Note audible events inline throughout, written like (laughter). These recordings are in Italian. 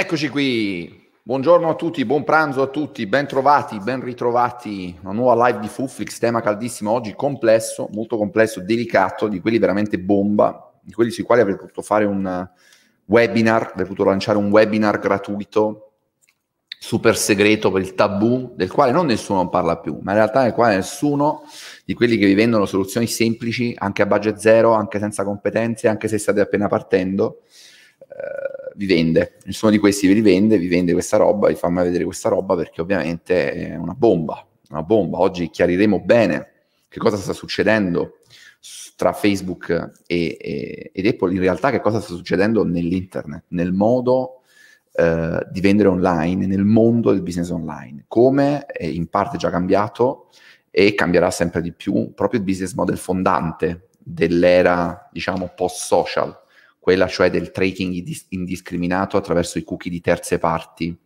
Eccoci qui, buongiorno a tutti, buon pranzo a tutti, ben trovati, ben ritrovati. Una nuova live di Fuflix, tema caldissimo oggi, complesso, molto complesso, delicato, di quelli veramente bomba, di quelli sui quali avrei potuto fare un webinar, avrei potuto lanciare un webinar gratuito, super segreto per il tabù, del quale non nessuno parla più, ma in realtà nel quale nessuno di quelli che vi vendono soluzioni semplici, anche a budget zero, anche senza competenze, anche se state appena partendo, eh, vi vende. Nessuno di questi vi rivende, vi vende questa roba, vi fa mai vedere questa roba perché ovviamente è una bomba, una bomba. Oggi chiariremo bene che cosa sta succedendo tra Facebook e, e, ed Apple, in realtà che cosa sta succedendo nell'internet, nel modo eh, di vendere online, nel mondo del business online, come è in parte già cambiato e cambierà sempre di più proprio il business model fondante dell'era, diciamo, post-social quella cioè del tracking indiscriminato attraverso i cookie di terze parti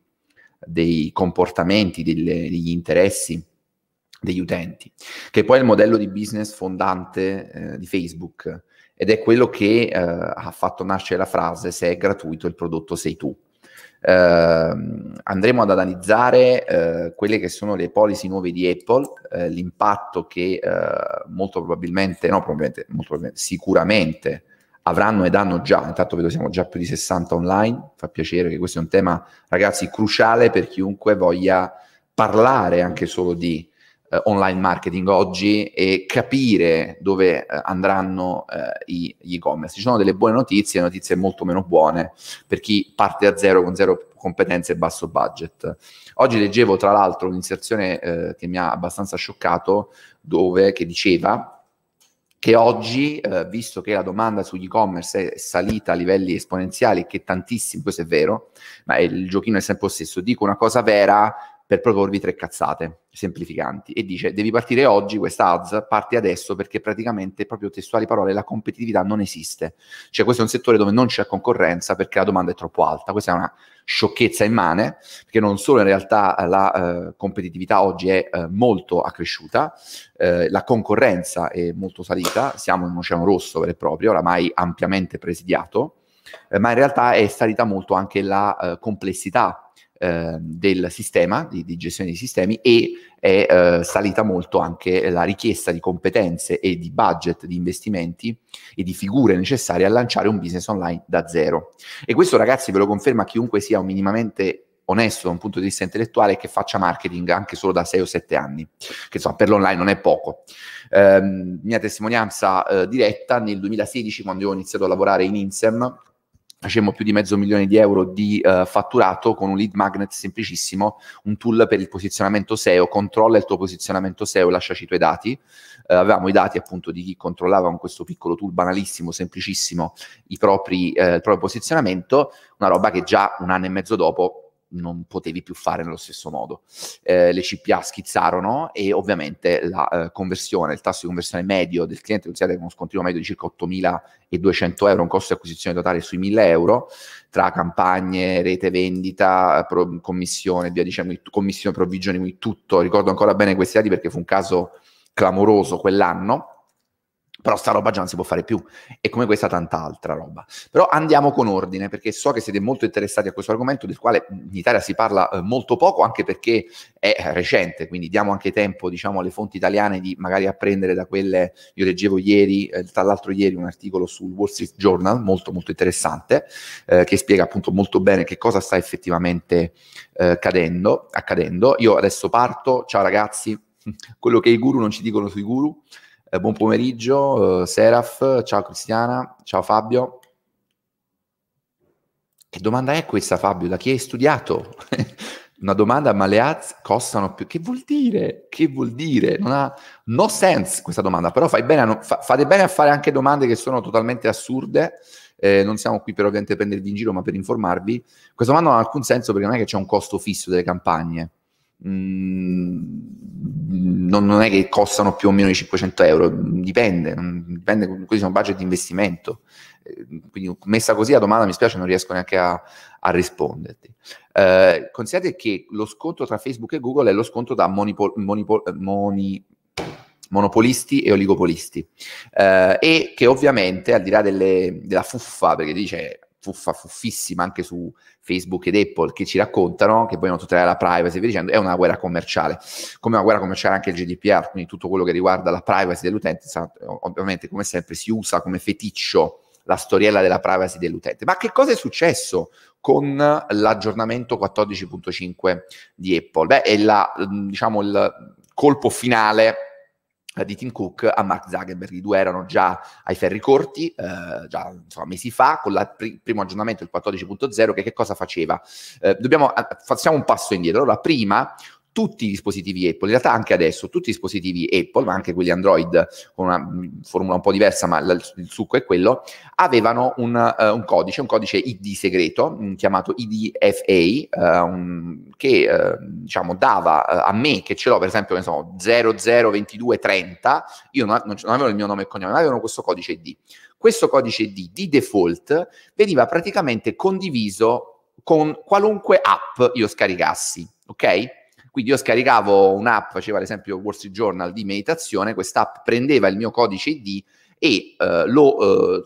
dei comportamenti, delle, degli interessi degli utenti, che poi è il modello di business fondante eh, di Facebook ed è quello che eh, ha fatto nascere la frase se è gratuito il prodotto sei tu. Eh, andremo ad analizzare eh, quelle che sono le policy nuove di Apple, eh, l'impatto che eh, molto probabilmente, no probabilmente, molto probabilmente, sicuramente avranno ed hanno già, intanto vedo siamo già più di 60 online, fa piacere che questo è un tema, ragazzi, cruciale per chiunque voglia parlare anche solo di eh, online marketing oggi e capire dove eh, andranno eh, gli e-commerce. Ci sono delle buone notizie notizie molto meno buone per chi parte a zero con zero competenze e basso budget. Oggi leggevo tra l'altro un'inserzione eh, che mi ha abbastanza scioccato dove che diceva che oggi, eh, visto che la domanda sugli e-commerce è salita a livelli esponenziali, che tantissimo, questo è vero, ma il giochino è sempre lo stesso, dico una cosa vera per proporvi tre cazzate semplificanti. E dice devi partire oggi, questa ads parti adesso perché praticamente proprio testuali parole la competitività non esiste, cioè questo è un settore dove non c'è concorrenza perché la domanda è troppo alta, questa è una sciocchezza immane perché non solo in realtà la eh, competitività oggi è eh, molto accresciuta, eh, la concorrenza è molto salita, siamo in un oceano rosso vero e proprio, oramai ampiamente presidiato, eh, ma in realtà è salita molto anche la eh, complessità eh, del sistema, di, di, gestione dei sistemi e è eh, salita molto anche la richiesta di competenze e di budget di investimenti e di figure necessarie a lanciare un business online da zero. E questo ragazzi ve lo conferma chiunque sia minimamente onesto da un punto di vista intellettuale che faccia marketing anche solo da 6 o 7 anni, che insomma per l'online non è poco. Eh, mia testimonianza eh, diretta nel 2016 quando ho iniziato a lavorare in Insem facemmo più di mezzo milione di euro di uh, fatturato con un lead magnet semplicissimo, un tool per il posizionamento SEO, controlla il tuo posizionamento SEO, lasciaci i tuoi dati. Uh, avevamo i dati appunto di chi controllava con questo piccolo tool banalissimo, semplicissimo, i propri, uh, il proprio posizionamento, una roba che già un anno e mezzo dopo non potevi più fare nello stesso modo. Eh, le CPA schizzarono e ovviamente la eh, conversione, il tasso di conversione medio del cliente, considerate con uno scontrino medio di circa 8.200 euro, un costo di acquisizione totale sui 1.000 euro, tra campagne, rete vendita, pro, commissione, via diciamo, commissione, provvigioni, tutto. Ricordo ancora bene questi dati perché fu un caso clamoroso quell'anno però sta roba già non si può fare più e come questa tanta altra roba. Però andiamo con ordine perché so che siete molto interessati a questo argomento del quale in Italia si parla eh, molto poco anche perché è recente, quindi diamo anche tempo diciamo alle fonti italiane di magari apprendere da quelle, io leggevo ieri, eh, tra l'altro ieri un articolo sul Wall Street Journal molto molto interessante eh, che spiega appunto molto bene che cosa sta effettivamente eh, cadendo, accadendo. Io adesso parto, ciao ragazzi, (laughs) quello che i guru non ci dicono sui guru. Eh, buon pomeriggio, eh, Seraf, ciao Cristiana, ciao Fabio. Che domanda è questa Fabio? Da chi hai studiato? (laughs) Una domanda, ma le ads costano più? Che vuol dire? Che vuol dire? Non ha no sense questa domanda, però fai bene a, fa, fate bene a fare anche domande che sono totalmente assurde. Eh, non siamo qui per ovviamente prendervi in giro, ma per informarvi. Questa domanda non ha alcun senso perché non è che c'è un costo fisso delle campagne Mm, non, non, è che costano più o meno di 500 euro, dipende, dipende, questi sono budget di investimento. Eh, quindi messa così la domanda mi spiace, non riesco neanche a, a risponderti. Eh, considerate che lo scontro tra Facebook e Google è lo scontro tra monipol, monipol, moni, monopolisti e oligopolisti eh, e che ovviamente al di là delle, della fuffa, perché dice fuffa, fuffissima anche su Facebook ed Apple che ci raccontano che vogliono tutelare la privacy via dicendo, è una guerra commerciale. Come una guerra commerciale anche il GDPR, quindi tutto quello che riguarda la privacy dell'utente, ovviamente come sempre si usa come feticcio la storiella della privacy dell'utente. Ma che cosa è successo con l'aggiornamento 14.5 di Apple? Beh, è la, diciamo, il colpo finale di Tim Cook a Mark Zuckerberg. I due erano già ai ferri corti, eh, già insomma, mesi fa, con il pr- primo aggiornamento, il 14.0, che che cosa faceva? Eh, dobbiamo, eh, facciamo un passo indietro. Allora, prima tutti i dispositivi Apple, in realtà anche adesso tutti i dispositivi Apple, ma anche quelli Android con una formula un po' diversa, ma il succo è quello, avevano un, uh, un, codice, un codice ID segreto um, chiamato IDFA, uh, un, che uh, diciamo dava a me, che ce l'ho per esempio, so, 002230, io non, non, avevo il mio nome e cognome, ma avevano questo codice ID. Questo codice ID di default veniva praticamente condiviso con qualunque app io scaricassi, ok? Quindi io scaricavo un'app, faceva ad esempio Wall Street Journal di meditazione, quest'app prendeva il mio codice ID e eh, lo, eh,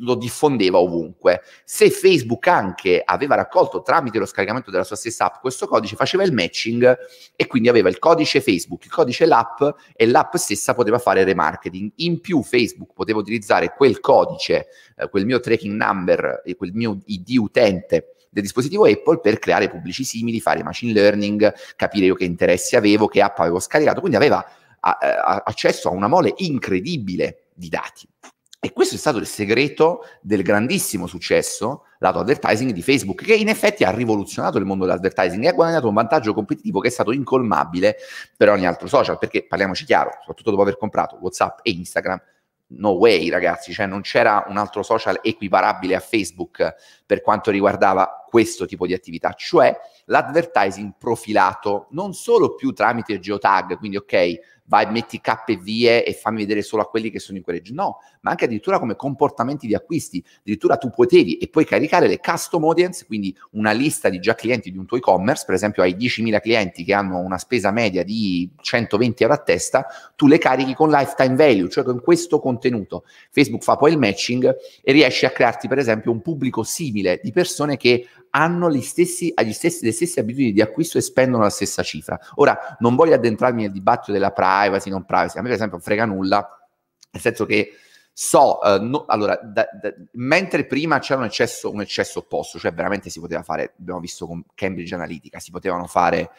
lo, diffondeva ovunque. Se Facebook anche aveva raccolto tramite lo scaricamento della sua stessa app questo codice, faceva il matching e quindi aveva il codice Facebook, il codice l'app e l'app stessa poteva fare remarketing. In più Facebook poteva utilizzare quel codice, eh, quel mio tracking number e quel mio ID utente del dispositivo Apple per creare pubblici simili, fare machine learning, capire io che interessi avevo, che app avevo scaricato, quindi aveva a, a, accesso a una mole incredibile di dati. E questo è stato il segreto del grandissimo successo lato advertising di Facebook, che in effetti ha rivoluzionato il mondo dell'advertising e ha guadagnato un vantaggio competitivo che è stato incolmabile per ogni altro social, perché parliamoci chiaro, soprattutto dopo aver comprato WhatsApp e Instagram, no way ragazzi, cioè non c'era un altro social equiparabile a Facebook per quanto riguardava questo tipo di attività, cioè l'advertising profilato non solo più tramite geotag, quindi ok, vai, metti K e vie e fammi vedere solo a quelli che sono in quelle, no, ma anche addirittura come comportamenti di acquisti, addirittura tu potevi e puoi caricare le custom audience, quindi una lista di già clienti di un tuo e-commerce, per esempio hai 10.000 clienti che hanno una spesa media di 120 euro a testa, tu le carichi con lifetime value, cioè con questo contenuto. Facebook fa poi il matching e riesce a crearti per esempio un pubblico simile di persone che hanno stessi, stessi, le stesse abitudini di acquisto e spendono la stessa cifra. Ora, non voglio addentrarmi nel dibattito della privacy, non privacy, a me per esempio frega nulla, nel senso che so, uh, no, allora, da, da, mentre prima c'era un eccesso, un eccesso opposto, cioè veramente si poteva fare, abbiamo visto con Cambridge Analytica, si potevano fare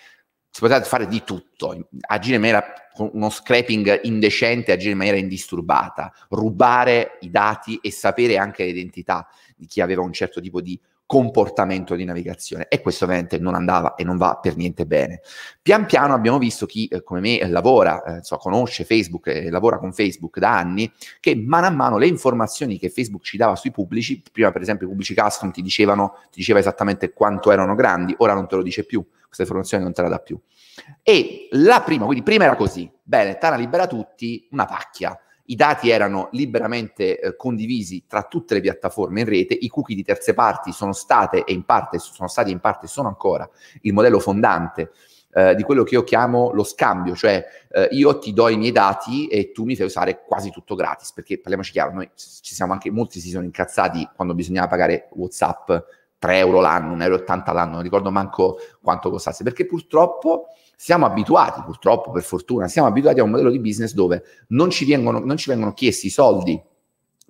si poteva fare di tutto, agire in maniera con uno scraping indecente, agire in maniera indisturbata, rubare i dati e sapere anche l'identità di chi aveva un certo tipo di comportamento di navigazione e questo ovviamente non andava e non va per niente bene. Pian piano abbiamo visto chi eh, come me lavora, eh, so, conosce Facebook e lavora con Facebook da anni, che mano a mano le informazioni che Facebook ci dava sui pubblici, prima per esempio i pubblici custom ti dicevano, ti diceva esattamente quanto erano grandi, ora non te lo dice più, questa informazione non te la dà più. E la prima, quindi prima era così, bene, Tana libera tutti, una pacchia i dati erano liberamente eh, condivisi tra tutte le piattaforme in rete, i cookie di terze parti sono state e in parte sono stati e in parte sono ancora il modello fondante eh, di quello che io chiamo lo scambio, cioè eh, io ti do i miei dati e tu mi fai usare quasi tutto gratis, perché parliamoci chiaro, noi ci siamo anche, molti si sono incazzati quando bisognava pagare WhatsApp 3 euro l'anno, 1,80 euro l'anno, non ricordo manco quanto costasse, perché purtroppo siamo abituati, purtroppo, per fortuna, siamo abituati a un modello di business dove non ci, vengono, non ci vengono chiesti i soldi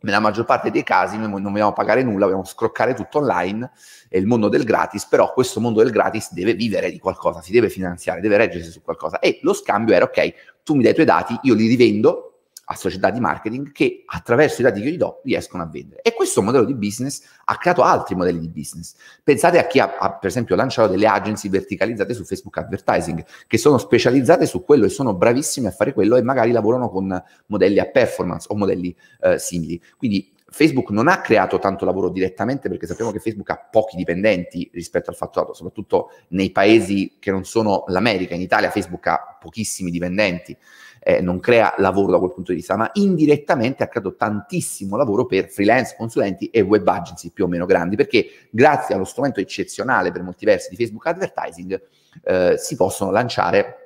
nella maggior parte dei casi noi non vogliamo pagare nulla, vogliamo scroccare tutto online, è il mondo del gratis, però questo mondo del gratis deve vivere di qualcosa, si deve finanziare, deve reggersi su qualcosa. E lo scambio era, ok, tu mi dai i tuoi dati, io li rivendo, a società di marketing che attraverso i dati che gli do riescono a vendere. E questo modello di business ha creato altri modelli di business. Pensate a chi ha, ha, per esempio lanciato delle agency verticalizzate su Facebook Advertising che sono specializzate su quello e sono bravissime a fare quello e magari lavorano con modelli a performance o modelli eh, simili. Quindi Facebook non ha creato tanto lavoro direttamente perché sappiamo che Facebook ha pochi dipendenti rispetto al fatturato, soprattutto nei paesi che non sono l'America. In Italia Facebook ha pochissimi dipendenti eh, non crea lavoro da quel punto di vista, ma indirettamente ha creato tantissimo lavoro per freelance, consulenti e web agency più o meno grandi, perché grazie allo strumento eccezionale per molti versi di Facebook Advertising eh, si possono lanciare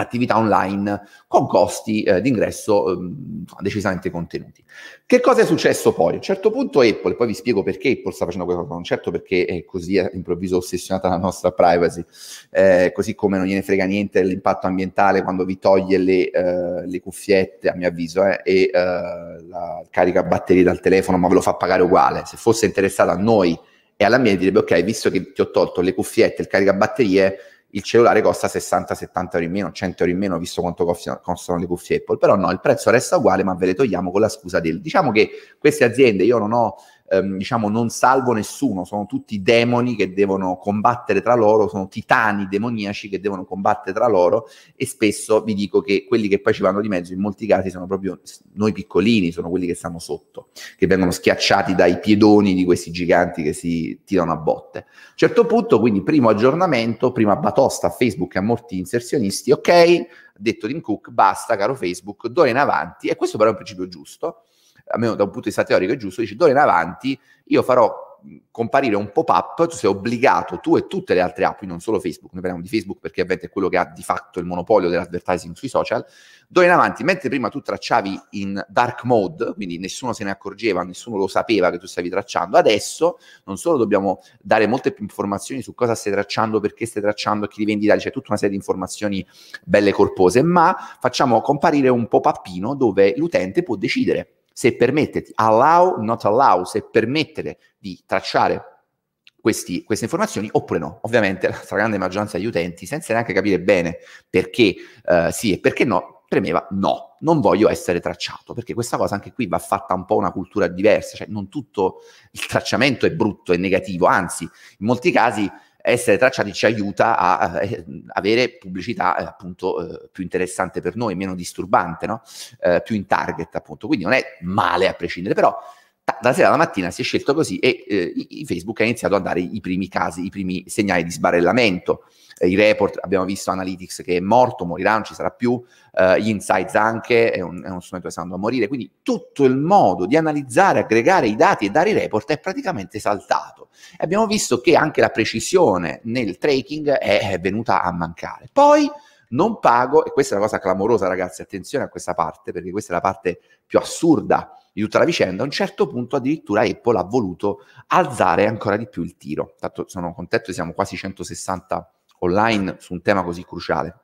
attività online con costi eh, d'ingresso eh, decisamente contenuti. Che cosa è successo poi? A un certo punto Apple, poi vi spiego perché Apple sta facendo questa cosa, non certo perché è così all'improvviso ossessionata la nostra privacy, eh, così come non gliene frega niente dell'impatto ambientale quando vi toglie le, uh, le cuffiette, a mio avviso, eh, e la carica batterie dal telefono, ma ve lo fa pagare uguale. Se fosse interessata a noi e all'ambiente direbbe ok, visto che ti ho tolto le cuffiette il caricabatterie, il cellulare costa 60-70 euro in meno, 100 euro in meno, visto quanto costano, le cuffie Apple, però no, il prezzo resta uguale, ma ve le togliamo con la scusa del... Diciamo che queste aziende, io non ho ehm, diciamo, non salvo nessuno, sono tutti demoni che devono combattere tra loro, sono titani demoniaci che devono combattere tra loro e spesso vi dico che quelli che poi ci vanno di mezzo in molti casi sono proprio noi piccolini, sono quelli che stanno sotto, che vengono schiacciati dai piedoni di questi giganti che si tirano a botte. A un certo punto, quindi, primo aggiornamento, prima batosta a Facebook e a molti inserzionisti, ok, detto Tim Cook, basta caro Facebook, d'ora in avanti, e questo però è un principio giusto, almeno da un punto di vista teorico è giusto, dici d'ora in avanti io farò comparire un pop-up, tu sei obbligato, tu e tutte le altre app, non solo Facebook, noi parliamo di Facebook perché ovviamente è quello che ha di fatto il monopolio dell'advertising sui social, d'ora in avanti, mentre prima tu tracciavi in dark mode, quindi nessuno se ne accorgeva, nessuno lo sapeva che tu stavi tracciando, adesso non solo dobbiamo dare molte più informazioni su cosa stai tracciando, perché stai tracciando, chi li vendi, c'è tutta una serie di informazioni belle corpose, ma facciamo comparire un pop-upino dove l'utente può decidere se permettete, allow, not allow, se permettere di tracciare questi, queste informazioni oppure no. Ovviamente la stragrande maggioranza degli utenti, senza neanche capire bene perché uh, sì e perché no, premeva no, non voglio essere tracciato, perché questa cosa anche qui va fatta un po' una cultura diversa, cioè non tutto il tracciamento è brutto, è negativo, anzi in molti casi essere tracciati ci aiuta a, eh, avere pubblicità eh, appunto eh, più interessante per noi, meno disturbante, no? Eh, più in target appunto. Quindi non è male a prescindere, però da sera alla mattina si è scelto così e eh, Facebook ha iniziato a dare i primi casi, i primi segnali di sbarellamento. Eh, I report, abbiamo visto Analytics che è morto, morirà, non ci sarà più, eh, gli insights anche, è un, è uno strumento che sta andando a morire, quindi tutto il modo di analizzare, aggregare i dati e dare i report è praticamente saltato. E abbiamo visto che anche la precisione nel tracking è, è venuta a mancare. Poi non pago, e questa è una cosa clamorosa ragazzi, attenzione a questa parte, perché questa è la parte più assurda di tutta la vicenda, a un certo punto addirittura Apple ha voluto alzare ancora di più il tiro. Tanto sono contento, siamo quasi 160 online su un tema così cruciale.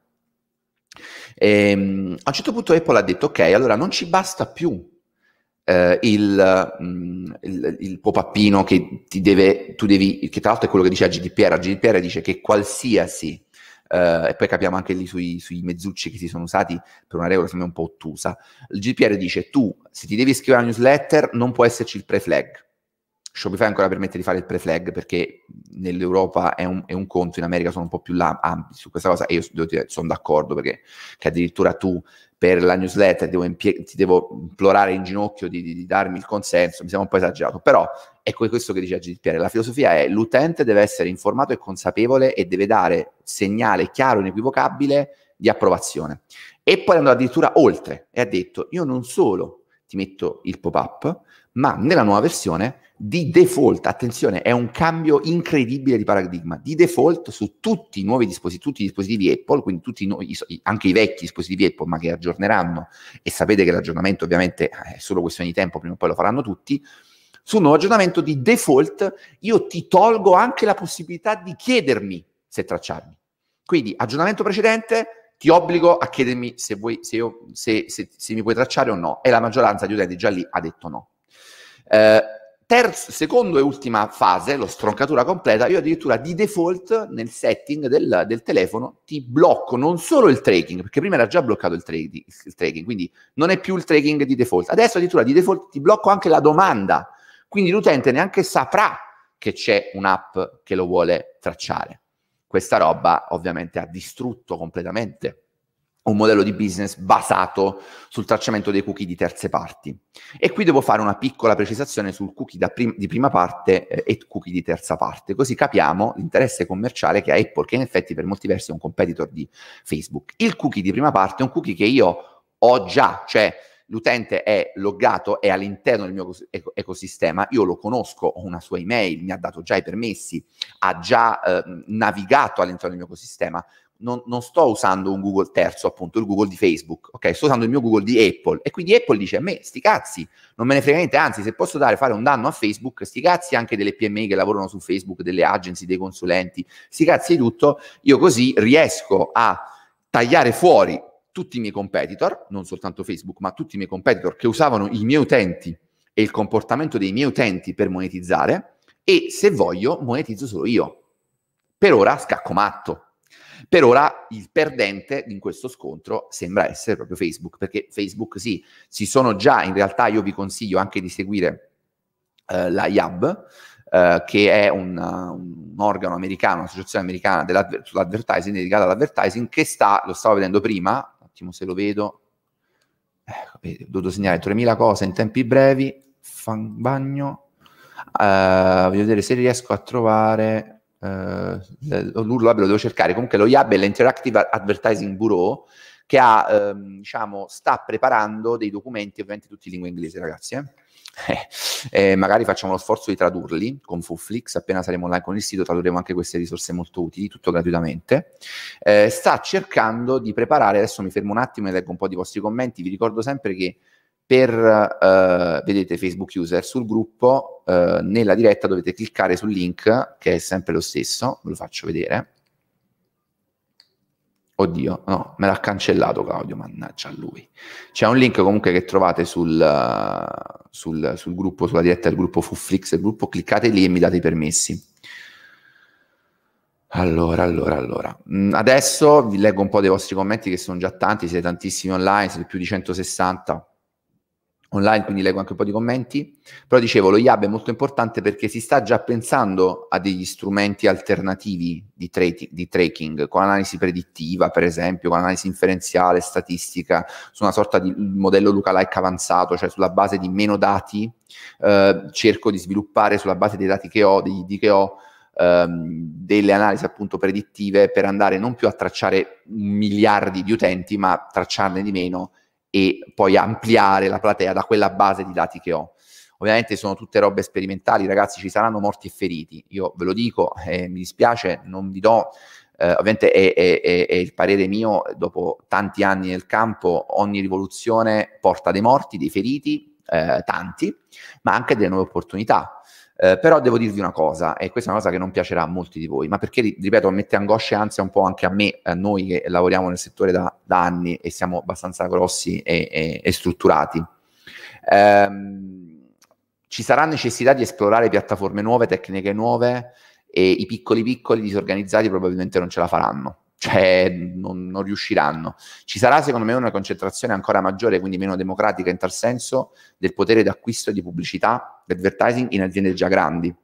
E, ehm, a un certo punto Apple ha detto, ok, allora non ci basta più eh, il, mm, il, il, pop-upino che ti deve, tu devi, che tra l'altro è quello che dice a GDPR, a GDPR dice che qualsiasi Uh, e poi capiamo anche lì sui, sui, mezzucci che si sono usati per una regola secondo me un po' ottusa. Il GPR dice tu, se ti devi iscrivere a newsletter, non può esserci il pre-flag. Shopify ancora permette di fare il pre-flag perché nell'Europa è un, è un, conto, in America sono un po' più ampi su questa cosa. E io sono d'accordo perché addirittura tu per la newsletter devo impie- ti devo implorare in ginocchio di, di, di, darmi il consenso, mi sembra un po' esagerato, però ecco questo che dice GDPR, la filosofia è l'utente deve essere informato e consapevole e deve dare segnale chiaro e inequivocabile di approvazione. E poi andò addirittura oltre e ha detto io non solo ti metto il pop-up, ma nella nuova versione di default, attenzione, è un cambio incredibile di paradigma, di default su tutti i nuovi dispositivi, tutti i dispositivi Apple, quindi tutti noi, anche i vecchi dispositivi Apple, ma che aggiorneranno, e sapete che l'aggiornamento ovviamente è solo questione di tempo, prima o poi lo faranno tutti, sul nuovo aggiornamento di default io ti tolgo anche la possibilità di chiedermi se tracciarmi. Quindi aggiornamento precedente, ti obbligo a chiedermi se, vuoi, se, io, se, se mi puoi tracciare o no, e la maggioranza di utenti già lì ha detto no. Eh, terzo, secondo e ultima fase, lo stroncatura completa, io addirittura di default nel setting del, del, telefono ti blocco non solo il tracking, perché prima era già bloccato il, tra- il, tracking, quindi non è più il tracking di default. Adesso addirittura di default ti blocco anche la domanda, quindi l'utente neanche saprà che c'è un'app che lo vuole tracciare. Questa roba ovviamente ha distrutto completamente un modello di business basato sul tracciamento dei cookie di terze parti. E qui devo fare una piccola precisazione sul cookie prim- di prima parte eh, e cookie di terza parte, così capiamo l'interesse commerciale che ha Apple, che in effetti per molti versi è un competitor di Facebook. Il cookie di prima parte è un cookie che io ho già, cioè l'utente è loggato, è all'interno del mio ecosistema, io lo conosco, ho una sua email, mi ha dato già i permessi, ha già eh, navigato all'interno del mio ecosistema, non, non, sto usando un Google terzo, appunto, il Google di Facebook, ok? Sto usando il mio Google di Apple e quindi Apple dice a me, sti cazzi, non me ne frega niente, anzi, se posso dare, fare un danno a Facebook, sti cazzi anche delle PMI che lavorano su Facebook, delle agency, dei consulenti, sti cazzi di tutto, io così riesco a tagliare fuori tutti i miei competitor, non soltanto Facebook, ma tutti i miei competitor che usavano i miei utenti e il comportamento dei miei utenti per monetizzare e se voglio monetizzo solo io. Per ora scacco matto, per ora il perdente in questo scontro sembra essere proprio Facebook, perché Facebook sì, ci sono già, in realtà io vi consiglio anche di seguire uh, la IAB, uh, che è un, uh, un, organo americano, un'associazione americana sull'advertising, dedicata all'advertising, che sta, lo stavo vedendo prima, un attimo se lo vedo, eh, ho dovuto segnare 3000 cose in tempi brevi, fan bagno, voglio vedere se riesco a trovare uh, l'URL lo devo cercare, comunque lo IAB è l'Interactive Advertising Bureau che ha, ehm, diciamo, sta preparando dei documenti, ovviamente tutti in lingua inglese ragazzi, eh? (laughs) Eh, magari facciamo lo sforzo di tradurli con Fuflix, appena saremo online con il sito tradurremo anche queste risorse molto utili, tutto gratuitamente. Eh, sta cercando di preparare, adesso mi fermo un attimo e leggo un po' di vostri commenti, vi ricordo sempre che per, uh, vedete, Facebook user, sul gruppo, uh, nella diretta dovete cliccare sul link, che è sempre lo stesso, ve lo faccio vedere. Oddio, no, me l'ha cancellato Claudio, mannaggia lui. C'è un link comunque che trovate sul, uh, sul, sul gruppo, sulla diretta del gruppo Fufflix, il gruppo, cliccate lì e mi date i permessi. Allora, allora, allora. Mm, adesso vi leggo un po' dei vostri commenti che sono già tanti, siete tantissimi online, siete più di 160 online, quindi leggo anche un po' di commenti, però dicevo lo IAB è molto importante perché si sta già pensando a degli strumenti alternativi di, tra- di tracking, con analisi predittiva per esempio, con analisi inferenziale, statistica, su una sorta di modello lookalike avanzato, cioè sulla base di meno dati eh, cerco di sviluppare sulla base dei dati che ho, dei, di che ho, ehm, delle analisi appunto predittive per andare non più a tracciare miliardi di utenti, ma tracciarne di meno e poi ampliare la platea da quella base di dati che ho. Ovviamente sono tutte robe sperimentali, ragazzi, ci saranno morti e feriti. Io ve lo dico, eh, mi dispiace, non vi do eh, ovviamente è, è, è, è, il parere mio, dopo tanti anni nel campo, ogni rivoluzione porta dei morti, dei feriti, eh, tanti, ma anche delle nuove opportunità. Eh, però devo dirvi una cosa, e questa è una cosa che non piacerà a molti di voi, ma perché, ripeto, mette angoscia e ansia un po' anche a me, a noi che lavoriamo nel settore da, da anni e siamo abbastanza grossi e, e, e strutturati. Ehm, ci sarà necessità di esplorare piattaforme nuove, tecniche nuove e i piccoli piccoli disorganizzati probabilmente non ce la faranno cioè non, non, riusciranno. Ci sarà secondo me una concentrazione ancora maggiore, quindi meno democratica in tal senso, del potere d'acquisto di pubblicità, di advertising in aziende già grandi,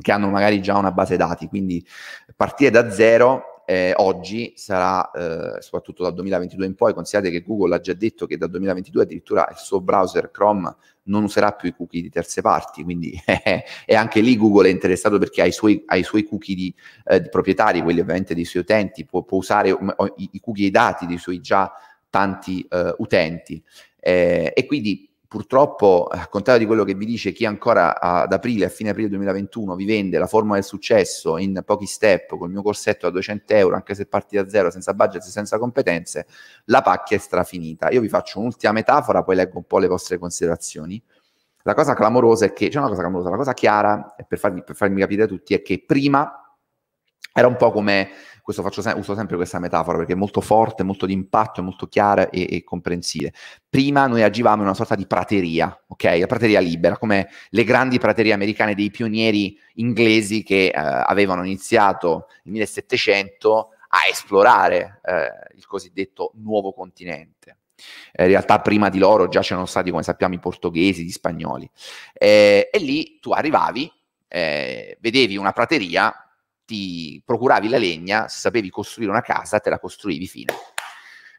che hanno magari già una base dati, quindi partire da zero eh, oggi sarà, eh, soprattutto dal 2022 in poi, considerate che Google ha già detto che dal 2022 addirittura il suo browser Chrome non userà più i cookie di terze parti, quindi (laughs) e anche lì Google è interessato perché ha i suoi, ha i suoi cookie di, eh, di, proprietari, quelli ovviamente dei suoi utenti, può, può usare um, i, i, cookie e i dati dei suoi già tanti uh, utenti. Eh, e quindi purtroppo, a contrario di quello che vi dice chi ancora ad aprile, a fine aprile 2021, vi vende la formula del successo in pochi step col mio corsetto a 200 euro, anche se parti da zero, senza budget senza competenze, la pacchia è strafinita. Io vi faccio un'ultima metafora, poi leggo un po' le vostre considerazioni. La cosa clamorosa è che, c'è una cosa clamorosa, la cosa chiara, per farmi, per farmi capire tutti, è che prima era un po' come questo se- uso sempre questa metafora perché è molto forte, molto di impatto, è molto chiara e, e comprensibile. Prima noi agivamo in una sorta di prateria, ok? La prateria libera, come le grandi praterie americane dei pionieri inglesi che eh, avevano iniziato nel 1700 a esplorare eh, il cosiddetto nuovo continente. Eh, in realtà prima di loro già c'erano stati, come sappiamo, i portoghesi, gli spagnoli. Eh, e lì tu arrivavi, eh, vedevi una prateria, ti procuravi la legna, se sapevi costruire una casa, te la costruivi fine.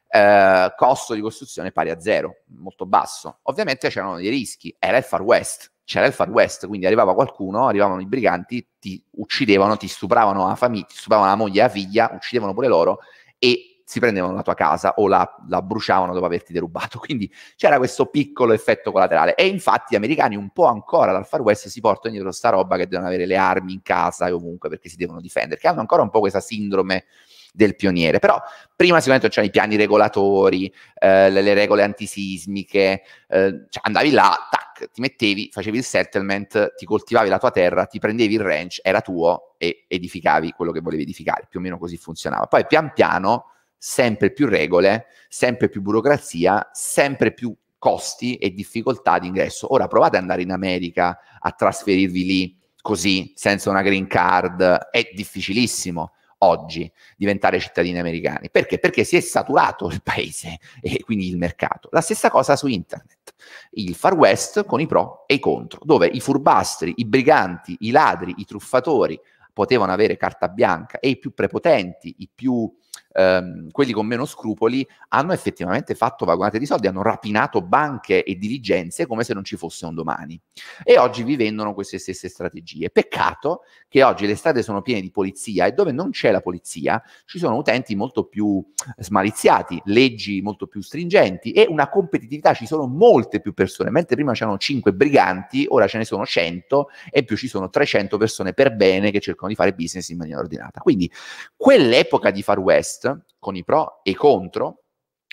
Eh, costo di costruzione pari a zero, molto basso. Ovviamente c'erano dei rischi, era il Far West, c'era il Far West, quindi arrivava qualcuno, arrivavano i briganti, ti uccidevano, ti stupravano la famiglia, ti stupravano la moglie e la figlia, uccidevano pure loro e si prendevano la tua casa o la, la, bruciavano dopo averti derubato. (laughs) Quindi c'era questo piccolo effetto collaterale. E infatti gli americani un po' ancora dal Far West si portano dietro sta roba che devono avere le armi in casa e ovunque perché si devono difendere, che hanno ancora un po' questa sindrome del pioniere. Però prima sicuramente c'erano i piani regolatori, eh, le, le, regole antisismiche, eh, cioè andavi là, tac, ti mettevi, facevi il settlement, ti coltivavi la tua terra, ti prendevi il ranch, era tuo e edificavi quello che volevi edificare, più o meno così funzionava. Poi pian piano sempre più regole, sempre più burocrazia, sempre più costi e difficoltà di ingresso. Ora provate ad andare in America a trasferirvi lì così, senza una green card, è difficilissimo oggi diventare cittadini americani. Perché? Perché si è saturato il paese e quindi il mercato. La stessa cosa su internet. Il Far West con i pro e i contro, dove i furbastri, i briganti, i ladri, i truffatori potevano avere carta bianca e i più prepotenti, i più ehm, quelli con meno scrupoli hanno effettivamente fatto vagonate di soldi, hanno rapinato banche e diligenze come se non ci fosse un domani. E oggi vi vendono queste stesse strategie. Peccato che oggi le strade sono piene di polizia e dove non c'è la polizia ci sono utenti molto più smaliziati, leggi molto più stringenti e una competitività, ci sono molte più persone, mentre prima c'erano 5 briganti, ora ce ne sono 100 e più ci sono 300 persone per bene che cercano di fare business in maniera ordinata. Quindi quell'epoca di Far West test con i pro e i contro,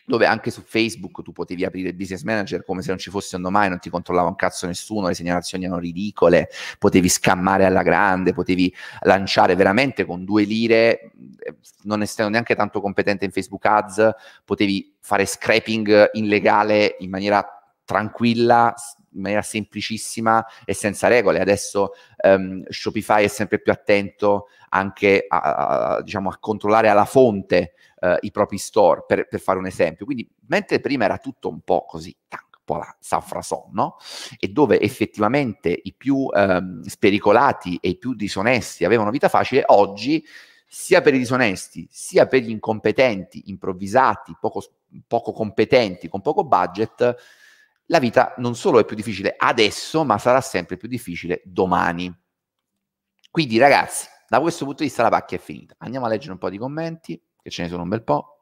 dove anche su Facebook tu potevi aprire il business manager come se non ci fosse un domani, non ti controllava un cazzo nessuno, le segnalazioni erano ridicole, potevi scammare alla grande, potevi lanciare veramente con due lire, non essendo neanche tanto competente in Facebook Ads, potevi fare scraping illegale in maniera tranquilla, in maniera semplicissima e senza regole. Adesso um, Shopify è sempre più attento anche a, a, diciamo, a controllare alla fonte uh, i propri store, per, per, fare un esempio. Quindi, mentre prima era tutto un po' così, un po' la Safrason, no? E dove effettivamente i più um, spericolati e i più disonesti avevano vita facile, oggi sia per i disonesti, sia per gli incompetenti, improvvisati, poco, poco competenti, con poco budget, la vita non solo è più difficile adesso, ma sarà sempre più difficile domani. Quindi ragazzi, da questo punto di vista la pacchia è finita. Andiamo a leggere un po' di commenti, che ce ne sono un bel po'.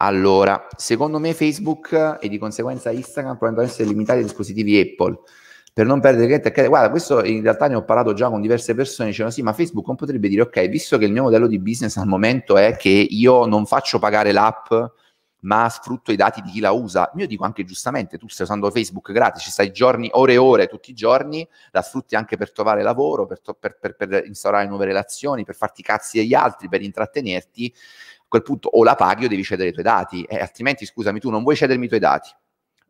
Allora, secondo me Facebook e di conseguenza Instagram potrebbero essere limitati ai dispositivi Apple per non perdere clienti. Guarda, questo in realtà ne ho parlato già con diverse persone, dicevano sì, ma Facebook non potrebbe dire ok, visto che il mio modello di business al momento è che io non faccio pagare l'app ma sfrutto i dati di chi la usa. Io dico anche giustamente, tu stai usando Facebook gratis, ci stai giorni, ore e ore, tutti i giorni, la sfrutti anche per trovare lavoro, per, to- per, per, per instaurare nuove relazioni, per farti cazzi degli altri, per intrattenerti. A quel punto o la paghi o devi cedere i tuoi dati, eh, altrimenti scusami, tu non vuoi cedermi i tuoi dati.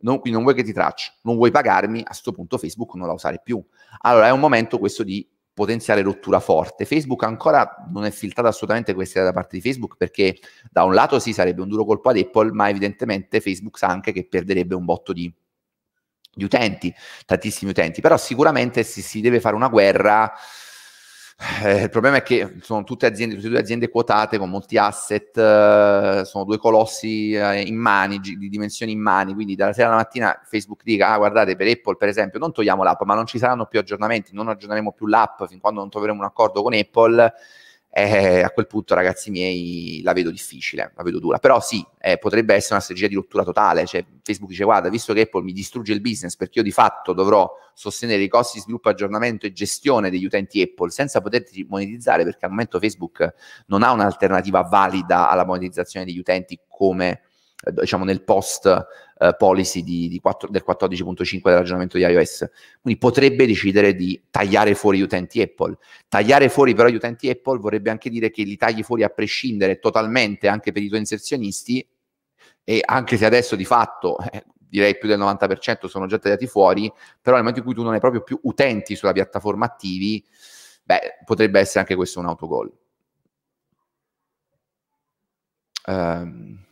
Non, quindi non vuoi che ti tracci, non vuoi pagarmi, a questo punto Facebook non la usare più. Allora è un momento questo di potenziale rottura forte. Facebook ancora non è filtrata assolutamente questa da parte di Facebook perché da un lato sì sarebbe un duro colpo ad Apple, ma evidentemente Facebook sa anche che perderebbe un botto di, di utenti, tantissimi utenti, però sicuramente si, si deve fare una guerra eh, il problema è che sono tutte aziende, tutte due aziende quotate con molti asset, eh, sono due colossi eh, in mani, di dimensioni in mani, quindi dalla sera alla mattina Facebook dica, ah guardate per Apple per esempio non togliamo l'app, ma non ci saranno più aggiornamenti, non aggiorneremo più l'app fin quando non troveremo un accordo con Apple eh, a quel punto, ragazzi miei, la vedo difficile, la vedo dura. Però sì, eh, potrebbe essere una strategia di rottura totale. Cioè, Facebook dice: Guarda, visto che Apple mi distrugge il business perché io di fatto dovrò sostenere i costi di sviluppo, aggiornamento e gestione degli utenti Apple senza poterti monetizzare, perché al momento Facebook non ha un'alternativa valida alla monetizzazione degli utenti come eh, diciamo nel post uh, policy di, di 4, del 14.5 del ragionamento di iOS. Quindi potrebbe decidere di tagliare fuori gli utenti Apple. Tagliare fuori però gli utenti Apple vorrebbe anche dire che li tagli fuori a prescindere totalmente anche per i tuoi inserzionisti e anche se adesso di fatto eh, direi più del 90% sono già tagliati fuori, però nel momento in cui tu non hai proprio più utenti sulla piattaforma attivi, beh, potrebbe essere anche questo un autogol. Um,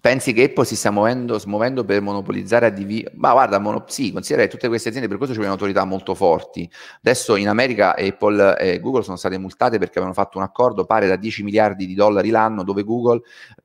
Pensi che Apple si stia muovendo, smuovendo per monopolizzare ADV? Ma guarda, mono, sì, considera che tutte queste aziende per questo ci vogliono autorità molto forti. Adesso in America Apple e Google sono state multate perché avevano fatto un accordo pari da 10 miliardi di dollari l'anno dove Google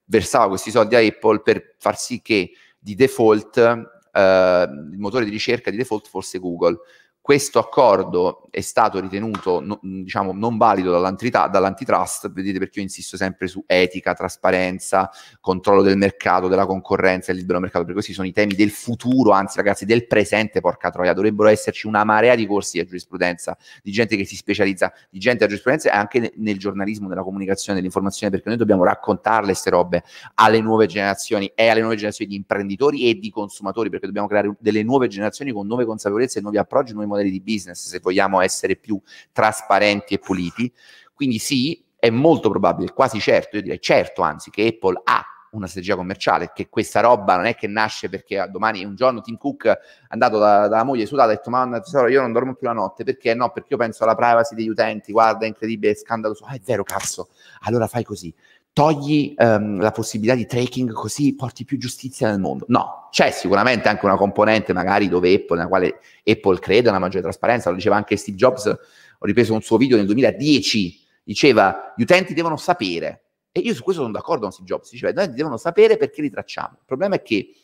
versava questi soldi a Apple per far sì che di default eh, il motore di ricerca di default fosse Google. Questo accordo è stato ritenuto no, diciamo, non valido dall'antitrust, vedete perché io insisto sempre su etica, trasparenza, controllo del mercato, della concorrenza e libero mercato, perché questi sono i temi del futuro, anzi ragazzi del presente, porca troia, dovrebbero esserci una marea di corsi di giurisprudenza, di gente che si specializza, di gente a giurisprudenza e anche nel giornalismo, nella comunicazione, nell'informazione, perché noi dobbiamo raccontarle queste robe alle nuove generazioni e alle nuove generazioni di imprenditori e di consumatori, perché dobbiamo creare delle nuove generazioni con nuove consapevolezze, nuovi approcci, nuovi modelli di business, se vogliamo essere più trasparenti e puliti. Quindi sì, è molto probabile, quasi certo, io direi certo anzi, che Apple ha una strategia commerciale, che questa roba non è che nasce perché domani un giorno Tim Cook è andato da, dalla moglie sudata e ha detto ma tesoro io non dormo più la notte, perché no? Perché io penso alla privacy degli utenti, guarda è incredibile, è scandaloso, ah è vero cazzo, allora fai così, togli um, la possibilità di tracking così porti più giustizia nel mondo. No, c'è sicuramente anche una componente magari dove Apple, nella quale Apple crede una maggiore trasparenza, lo diceva anche Steve Jobs, ho ripreso un suo video nel 2010, diceva gli utenti devono sapere, e io su questo sono d'accordo con Steve Jobs, diceva gli utenti devono sapere perché li tracciamo. Il problema è che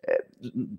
eh,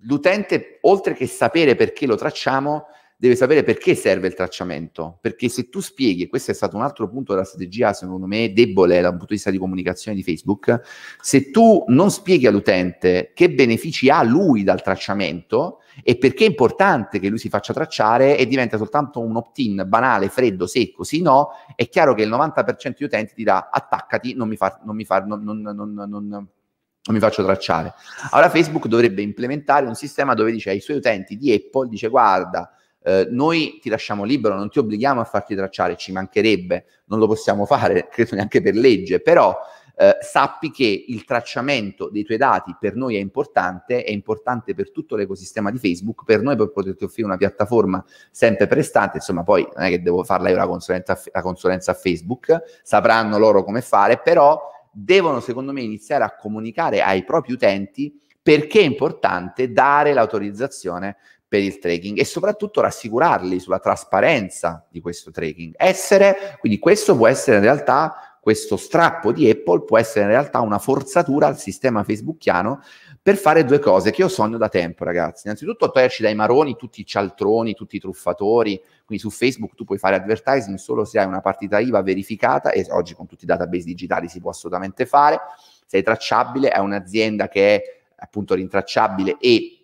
l'utente, oltre che sapere perché lo tracciamo, deve sapere perché serve il tracciamento, perché se tu spieghi, e questo è stato un altro punto della strategia, secondo me, debole dal punto di vista di comunicazione di Facebook, se tu non spieghi all'utente che benefici ha lui dal tracciamento e perché è importante che lui si faccia tracciare e diventa soltanto un opt-in banale, freddo, secco, sì, no, è chiaro che il 90% degli utenti dirà attaccati, non mi, fa, non mi, fa, non, non, non mi faccio tracciare. Allora Facebook dovrebbe implementare un sistema dove dice ai suoi utenti di Apple, dice guarda, eh, noi ti lasciamo libero, non ti obblighiamo a farti tracciare, ci mancherebbe, non lo possiamo fare, (laughs) credo neanche per legge, però eh, sappi che il tracciamento dei tuoi dati per noi è importante, è importante per tutto l'ecosistema di Facebook, per noi per poterti offrire una piattaforma sempre prestante, insomma poi non è che devo farla io la consulenza, la consulenza a Facebook, sapranno loro come fare, però devono secondo me iniziare a comunicare ai propri utenti perché è importante dare l'autorizzazione per il tracking e soprattutto rassicurarli sulla trasparenza di questo tracking. Essere, quindi questo può essere in realtà, questo strappo di Apple può essere in realtà una forzatura al sistema facebookiano per fare due cose che io sogno da tempo, ragazzi. Innanzitutto toglierci dai maroni tutti i cialtroni, tutti i truffatori, quindi su Facebook tu puoi fare advertising solo se hai una partita IVA verificata e oggi con tutti i database digitali si può assolutamente fare. Sei tracciabile, è un'azienda che è appunto rintracciabile e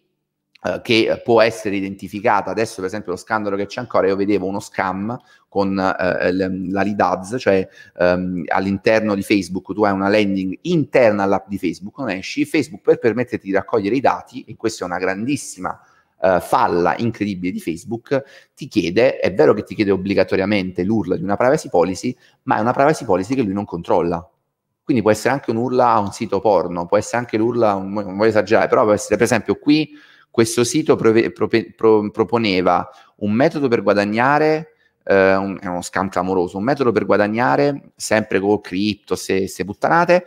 che può essere identificata. Adesso, per esempio, lo scandalo che c'è ancora, io vedevo uno scam con uh, la ads, cioè um, all'interno di Facebook tu hai una landing interna all'app di Facebook, non esci, Facebook per permetterti di raccogliere i dati, e questa è una grandissima uh, falla incredibile di Facebook, ti chiede, è vero che ti chiede obbligatoriamente l'URL di una privacy policy, ma è una privacy policy che lui non controlla. Quindi può essere anche un URL a un sito porno, può essere anche l'URL non voglio esagerare, però può essere per esempio qui questo sito prove, prope, pro, proponeva un metodo per guadagnare, eh, un, è uno scam clamoroso, un metodo per guadagnare sempre con cripto, se, se puttanate,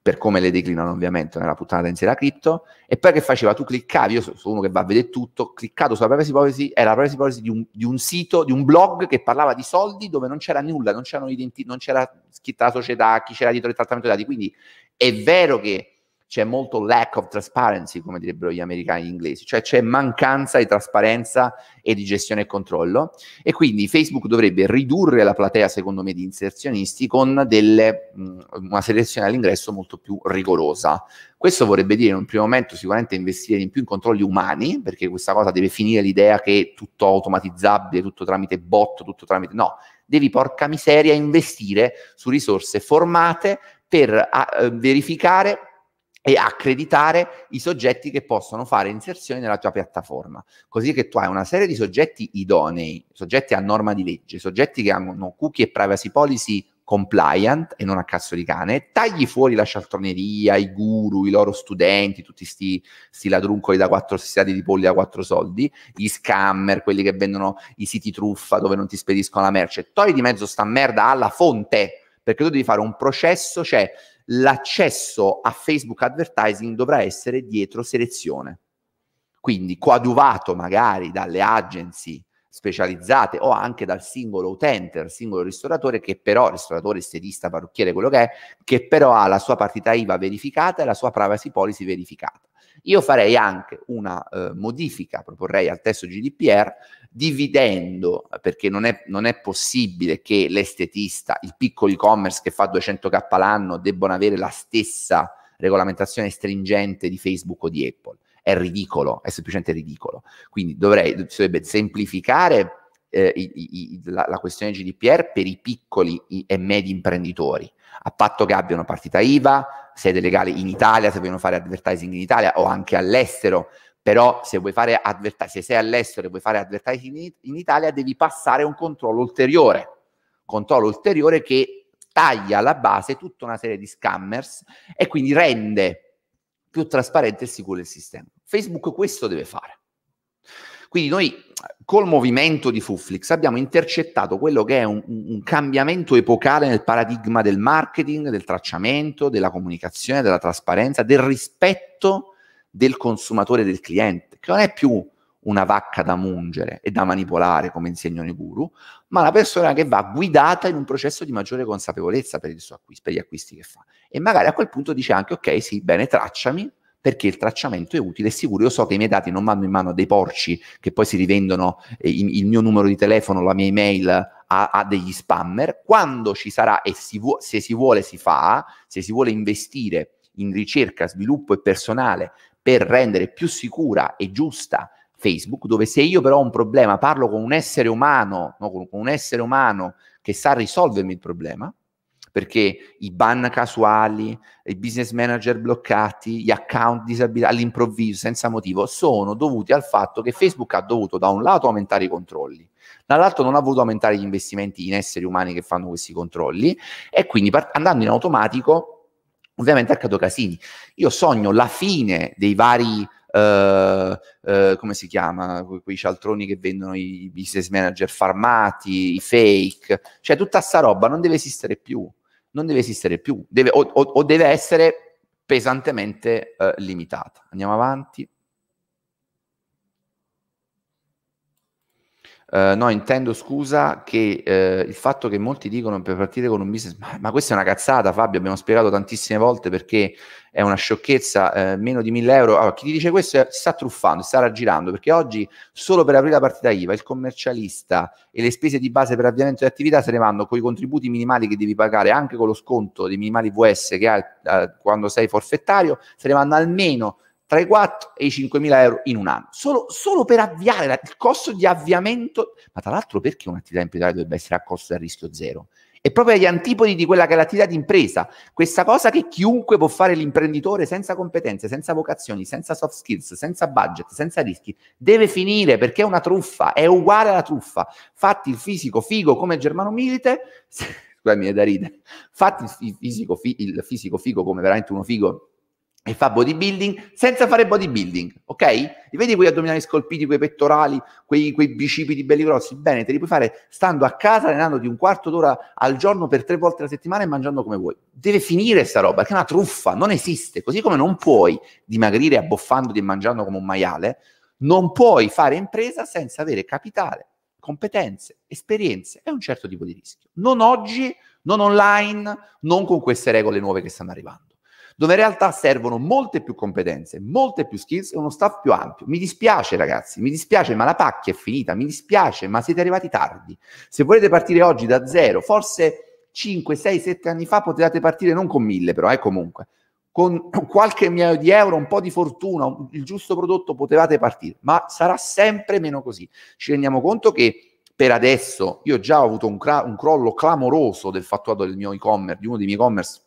per come le declinano ovviamente nella puttanata in sé la cripto, e poi che faceva? Tu cliccavi, io sono uno che va a vedere tutto, cliccato sulla privacy policy, era la privacy policy di un, di un, sito, di un blog che parlava di soldi dove non c'era nulla, non, identi- non c'era scritta la società, chi c'era dietro il trattamento dei dati, quindi è vero che c'è molto lack of transparency, come direbbero gli americani inglesi, cioè c'è mancanza di trasparenza e di gestione e controllo e quindi Facebook dovrebbe ridurre la platea, secondo me, di inserzionisti con delle, mh, una selezione all'ingresso molto più rigorosa. Questo vorrebbe dire in un primo momento sicuramente investire in più in controlli umani, perché questa cosa deve finire l'idea che è tutto automatizzabile, tutto tramite bot, tutto tramite... No, devi porca miseria investire su risorse formate per a, uh, verificare e accreditare i soggetti che possono fare inserzioni nella tua piattaforma, così che tu hai una serie di soggetti idonei, soggetti a norma di legge, soggetti che hanno cookie e privacy policy compliant e non a cazzo di cane, tagli fuori la cialtroneria, i guru, i loro studenti, tutti sti, sti ladruncoli da quattro stati di polli da quattro soldi, gli scammer, quelli che vendono i siti truffa dove non ti spediscono la merce, togli di mezzo sta merda alla fonte, perché tu devi fare un processo, cioè l'accesso a Facebook Advertising dovrà essere dietro selezione. Quindi coadiuvato magari dalle agency specializzate o anche dal singolo utente, dal singolo ristoratore che però, ristoratore, estetista, parrucchiere, quello che è, che però ha la sua partita IVA verificata e la sua privacy policy verificata. Io farei anche una eh, modifica, proporrei al testo GDPR, dividendo, perché non è, non è possibile che l'estetista, il piccolo e-commerce che fa 200k l'anno, debbano avere la stessa regolamentazione stringente di Facebook o di Apple. È ridicolo, è semplicemente ridicolo. Quindi dovrei, si dovrebbe semplificare eh, i, i, la, la, questione GDPR per i piccoli e medi imprenditori, a patto che abbiano partita IVA, sede legale in Italia, se vogliono fare advertising in Italia o anche all'estero, però se vuoi fare advertising, se sei all'estero e vuoi fare advertising in, in Italia, devi passare un controllo ulteriore, controllo ulteriore che taglia alla base tutta una serie di scammers e quindi rende più trasparente e sicuro il sistema. Facebook questo deve fare. Quindi noi col movimento di Fuflix abbiamo intercettato quello che è un, un, cambiamento epocale nel paradigma del marketing, del tracciamento, della comunicazione, della trasparenza, del rispetto del consumatore, del cliente, che non è più una vacca da mungere e da manipolare, come insegnano i guru, ma una persona che va guidata in un processo di maggiore consapevolezza per, acquisto, per gli acquisti che fa. E magari a quel punto dice anche, ok, sì, bene, tracciami, perché il tracciamento è utile e sicuro. Io so che i miei dati non vanno in mano a dei porci che poi si rivendono eh, il, mio numero di telefono, la mia email a, a degli spammer. Quando ci sarà e si vu- se si vuole si fa, se si vuole investire in ricerca, sviluppo e personale per rendere più sicura e giusta Facebook, dove se io però ho un problema, parlo con un essere umano, no, con, un essere umano che sa risolvermi il problema, perché i ban casuali, i business manager bloccati, gli account disabilitati all'improvviso, senza motivo, sono dovuti al fatto che Facebook ha dovuto da un lato aumentare i controlli, dall'altro non ha voluto aumentare gli investimenti in esseri umani che fanno questi controlli e quindi part- andando in automatico ovviamente accadono casini. Io sogno la fine dei vari Uh, uh, come si chiama, que- quei cialtroni che vendono i business manager farmati, i fake, cioè tutta sta roba non deve esistere più, non deve esistere più, deve, o, o, deve essere pesantemente uh, limitata. Andiamo avanti. Uh, no, intendo scusa che uh, il fatto che molti dicono per partire con un business, ma, ma, questa è una cazzata Fabio, abbiamo spiegato tantissime volte perché è una sciocchezza, uh, meno di 1000 euro, allora, chi ti dice questo si sta truffando, si sta raggirando, perché oggi solo per aprire la partita IVA il commercialista e le spese di base per avviamento di attività se ne vanno con i contributi minimali che devi pagare anche con lo sconto dei minimali VS che hai quando sei forfettario, se ne vanno almeno tra i 4 e i 5 mila euro in un anno, solo, solo per avviare la, il costo di avviamento, ma tra l'altro perché un'attività imprenditoriale dovrebbe essere a costo del rischio zero? È proprio agli antipodi di quella che è l'attività di impresa, questa cosa che chiunque può fare l'imprenditore senza competenze, senza vocazioni, senza soft skills, senza budget, senza rischi, deve finire perché è una truffa, è uguale alla truffa. Fatti il fisico figo come Germano Milite, (laughs) scusami è da ridere, fatti il fisico, il fisico figo come veramente uno figo e fa bodybuilding senza fare bodybuilding, ok? Li vedi quei addominali scolpiti, quei pettorali, quei, quei bicipiti belli grossi? Bene, te li puoi fare stando a casa, allenando di un quarto d'ora al giorno per tre volte alla settimana e mangiando come vuoi. Deve finire sta roba, perché è una truffa, non esiste. Così come non puoi dimagrire abboffandoti e mangiando come un maiale, non puoi fare impresa senza avere capitale, competenze, esperienze e un certo tipo di rischio. Non oggi, non online, non con queste regole nuove che stanno arrivando dove in realtà servono molte più competenze, molte più skills e uno staff più ampio. Mi dispiace ragazzi, mi dispiace, ma la pacchia è finita, mi dispiace, ma siete arrivati tardi. Se volete partire oggi da zero, forse 5, 6, 7 anni fa potevate partire non con mille però, eh, comunque. Con qualche migliaio di euro, un po' di fortuna, il giusto prodotto potevate partire, ma sarà sempre meno così. Ci rendiamo conto che per adesso io già ho avuto un, cra- un crollo clamoroso del fatturato del mio e-commerce, di uno dei miei e-commerce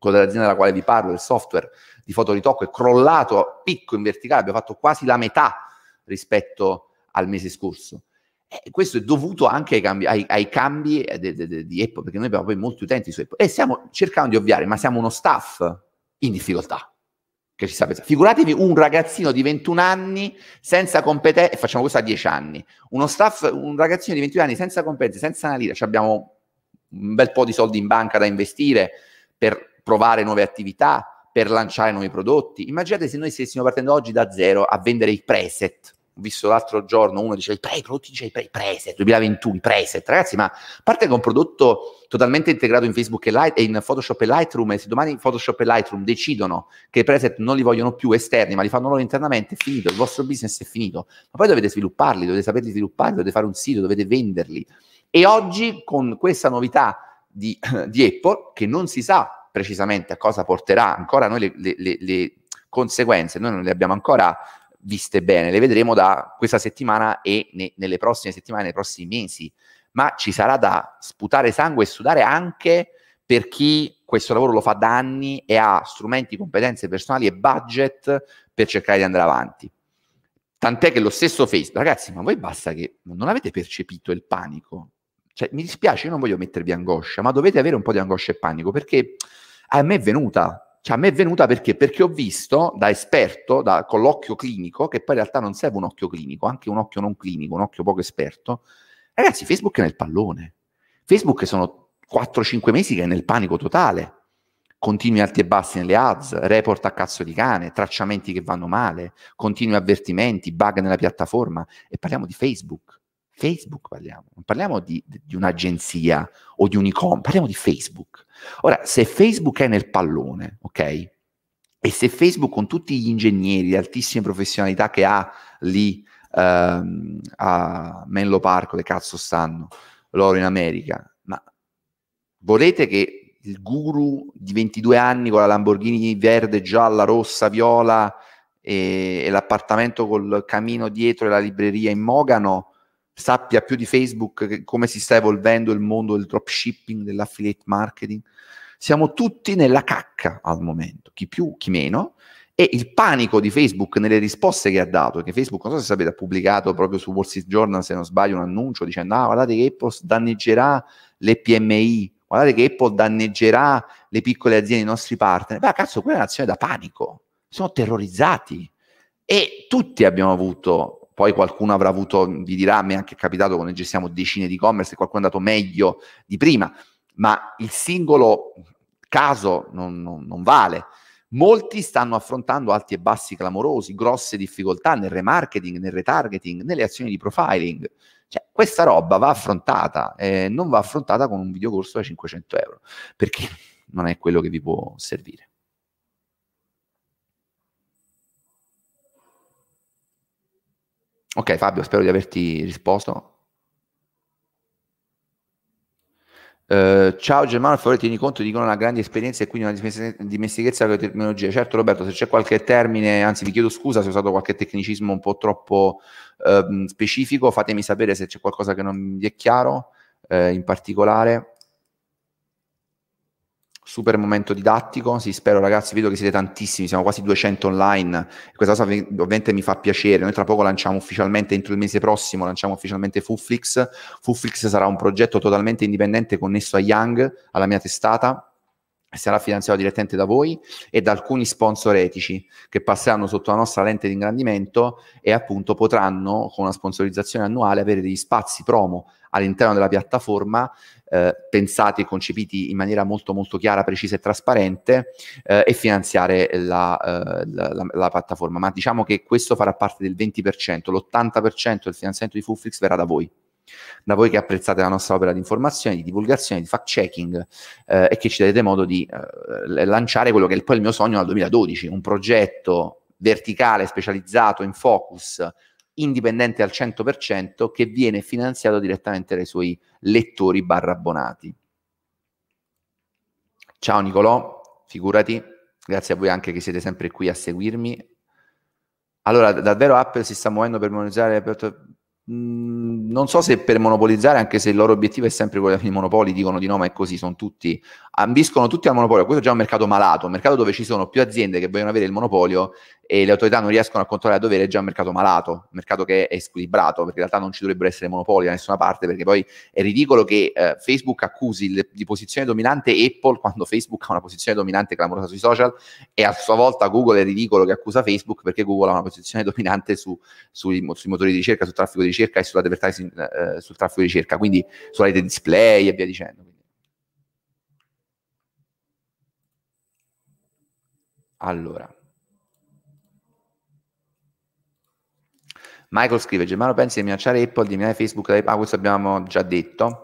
quello dell'azienda della quale vi parlo, il software di fotoritocco, è crollato a picco in verticale, abbiamo fatto quasi la metà rispetto al mese scorso. E questo è dovuto anche ai cambi, ai, ai cambi de, de, di Apple, perché noi abbiamo poi molti utenti su Apple e stiamo cercando di ovviare, ma siamo uno staff in difficoltà. Che ci sta pensando. Figuratevi un ragazzino di 21 anni senza competenze, e facciamo questo a 10 anni, uno staff, un ragazzino di 21 anni senza competenze, senza una lira, abbiamo un bel po' di soldi in banca da investire per provare nuove attività, per lanciare nuovi prodotti. Immaginate se noi stessimo partendo oggi da zero a vendere i preset, ho visto l'altro giorno uno diceva i pre, prodotti dice i pre, preset 2021, i preset, ragazzi, ma parte è un prodotto totalmente integrato in Facebook e, Light, e in Photoshop e Lightroom, e se domani Photoshop e Lightroom decidono che i preset non li vogliono più esterni, ma li fanno loro internamente, è finito, il vostro business è finito. Ma poi dovete svilupparli, dovete saperli sviluppare, dovete fare un sito, dovete venderli. E oggi con questa novità di, (clears throat) di Apple, che non si sa precisamente a cosa porterà, ancora noi le, le, le, le conseguenze, noi non le abbiamo ancora viste bene, le vedremo da questa settimana e ne, nelle prossime settimane, nei prossimi mesi, ma ci sarà da sputare sangue e sudare anche per chi questo lavoro lo fa da anni e ha strumenti, competenze personali e budget per cercare di andare avanti. Tant'è che lo stesso Facebook, ragazzi, ma voi basta che non avete percepito il panico. Cioè, mi dispiace, io non voglio mettervi angoscia, ma dovete avere un po' di angoscia e panico perché a me è venuta cioè, a me è venuta perché? Perché ho visto da esperto, da, con l'occhio clinico, che poi in realtà non serve un occhio clinico, anche un occhio non clinico, un occhio poco esperto. Ragazzi, Facebook è nel pallone. Facebook sono 4-5 mesi che è nel panico totale. Continui alti e bassi nelle ads, report a cazzo di cane, tracciamenti che vanno male, continui avvertimenti, bug nella piattaforma. E parliamo di Facebook. Facebook parliamo, non parliamo di, di un'agenzia o di un e-com, parliamo di Facebook. Ora, se Facebook è nel pallone, ok? E se Facebook con tutti gli ingegneri, le altissime professionalità che ha lì ehm, a Menlo Park, dove cazzo stanno loro in America, ma volete che il guru di 22 anni con la Lamborghini verde, gialla, rossa, viola e, e l'appartamento col camino dietro e la libreria in Mogano sappia più di Facebook come si sta evolvendo il mondo del dropshipping, dell'affiliate marketing. Siamo tutti nella cacca al momento, chi più, chi meno, e il panico di Facebook nelle risposte che ha dato, che Facebook, non so se sapete, ha pubblicato proprio su Wall Street Journal, se non sbaglio, un annuncio dicendo, ah, guardate che Apple danneggerà le PMI, guardate che Apple danneggerà le piccole aziende, i nostri partner. Beh, cazzo, quella è un'azione da panico, sono terrorizzati. E tutti abbiamo avuto poi qualcuno avrà avuto, vi dirà, a me è anche capitato quando gestiamo decine di e-commerce, qualcuno è andato meglio di prima, ma il singolo caso non, non, non vale. Molti stanno affrontando alti e bassi clamorosi, grosse difficoltà nel remarketing, nel retargeting, nelle azioni di profiling. Cioè, questa roba va affrontata, eh, non va affrontata con un videocorso da 500 euro, perché non è quello che vi può servire. Ok Fabio, spero di averti risposto. Uh, ciao Germano, per favore tieni conto, dicono una grande esperienza e quindi una dimestichezza con la terminologia. Certo Roberto, se c'è qualche termine, anzi vi chiedo scusa se ho usato qualche tecnicismo un po' troppo uh, specifico, fatemi sapere se c'è qualcosa che non vi è chiaro uh, in particolare super momento didattico, sì, spero ragazzi, vedo che siete tantissimi, siamo quasi 200 online, questa cosa ovviamente mi fa piacere, noi tra poco lanciamo ufficialmente, entro il mese prossimo lanciamo ufficialmente Fuflix, Fuflix sarà un progetto totalmente indipendente connesso a Young, alla mia testata, sarà finanziato direttamente da voi e da alcuni sponsor etici che passeranno sotto la nostra lente di ingrandimento e appunto potranno con una sponsorizzazione annuale avere degli spazi promo all'interno della piattaforma eh, pensati e concepiti in maniera molto molto chiara, precisa e trasparente eh, e finanziare la, eh, la, la, la, piattaforma. Ma diciamo che questo farà parte del 20%, l'80% del finanziamento di Fullflix verrà da voi da voi che apprezzate la nostra opera di informazione, di divulgazione, di fact-checking eh, e che ci date modo di eh, lanciare quello che è poi il mio sogno dal 2012, un progetto verticale, specializzato, in focus, indipendente al 100% che viene finanziato direttamente dai suoi lettori barra abbonati. Ciao Nicolò, figurati, grazie a voi anche che siete sempre qui a seguirmi. Allora, davvero Apple si sta muovendo per monetizzare Mm, non so se per monopolizzare, anche se il loro obiettivo è sempre quello dei monopoli, dicono di no, ma è così, sono tutti, ambiscono tutti al monopolio. Questo è già un mercato malato, un mercato dove ci sono più aziende che vogliono avere il monopolio e le autorità non riescono a controllare a dovere, è già un mercato malato, un mercato che è squilibrato, perché in realtà non ci dovrebbero essere monopoli da nessuna parte, perché poi è ridicolo che eh, Facebook accusi le, di posizione dominante Apple quando Facebook ha una posizione dominante clamorosa sui social e a sua volta Google è ridicolo che accusa Facebook perché Google ha una posizione dominante su, sui, sui motori di ricerca, sul traffico di ricerca e sull'advertising, eh, sul traffico di ricerca, quindi sulla rete display e via dicendo. Allora, Michael scrive, Germano pensi di minacciare Apple, di minare Facebook, ah questo abbiamo già detto.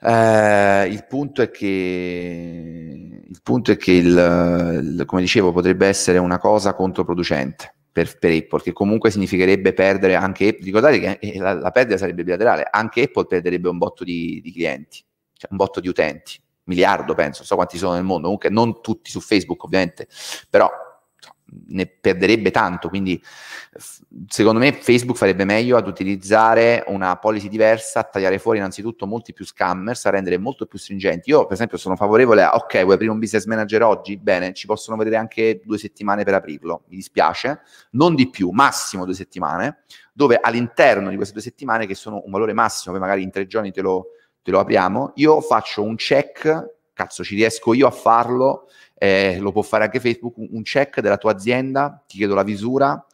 Eh, il punto è che, il punto è che il, il, come dicevo, potrebbe essere una cosa controproducente per, per, Apple, che comunque significherebbe perdere anche Ricordate che eh, la, la perdita sarebbe bilaterale, anche Apple perderebbe un botto di, di clienti, cioè un botto di utenti, miliardo penso, non so quanti sono nel mondo, comunque non tutti su Facebook ovviamente, però ne perderebbe tanto, quindi secondo me Facebook farebbe meglio ad utilizzare una policy diversa, a tagliare fuori innanzitutto molti più scammers, a rendere molto più stringenti. Io per esempio sono favorevole a, ok, vuoi aprire un business manager oggi? Bene, ci possono vedere anche due settimane per aprirlo, mi dispiace, non di più, massimo due settimane, dove all'interno di queste due settimane, che sono un valore massimo, poi magari in tre giorni te lo, te lo apriamo, io faccio un check, cazzo ci riesco io a farlo, eh, lo può fare anche Facebook, un check della tua azienda, ti chiedo la visura,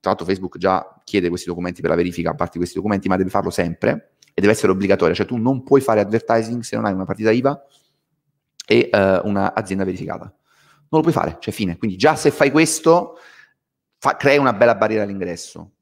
tra l'altro Facebook già chiede questi documenti per la verifica, a parte questi documenti, ma deve farlo sempre e deve essere obbligatoria, cioè tu non puoi fare advertising se non hai una partita IVA e uh, un'azienda verificata. Non lo puoi fare, cioè fine. Quindi già se fai questo, fa, crei una bella barriera all'ingresso.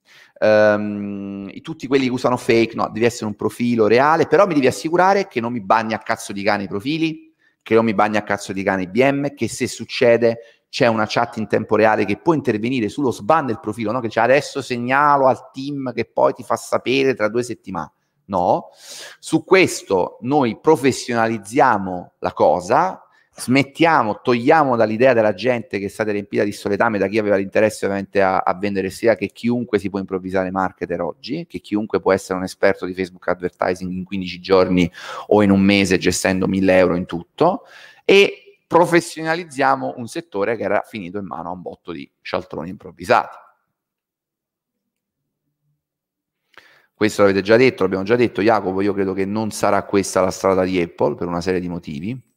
Um, tutti quelli che usano fake, no, devi essere un profilo reale, però mi devi assicurare che non mi bagni a cazzo di cane i profili, che non mi bagna a cazzo di cane IBM, che se succede c'è una chat in tempo reale che può intervenire sullo sban del profilo, no? che c'è adesso segnalo al team che poi ti fa sapere tra due settimane. No, su questo noi professionalizziamo la cosa, smettiamo, togliamo dall'idea della gente che è stata riempita di soletame da chi aveva l'interesse ovviamente a, a, vendere sia che chiunque si può improvvisare marketer oggi, che chiunque può essere un esperto di Facebook advertising in 15 giorni o in un mese gestendo 1000 euro in tutto e professionalizziamo un settore che era finito in mano a un botto di scialtroni improvvisati. Questo l'avete già detto, l'abbiamo già detto, Jacopo, io credo che non sarà questa la strada di Apple per una serie di motivi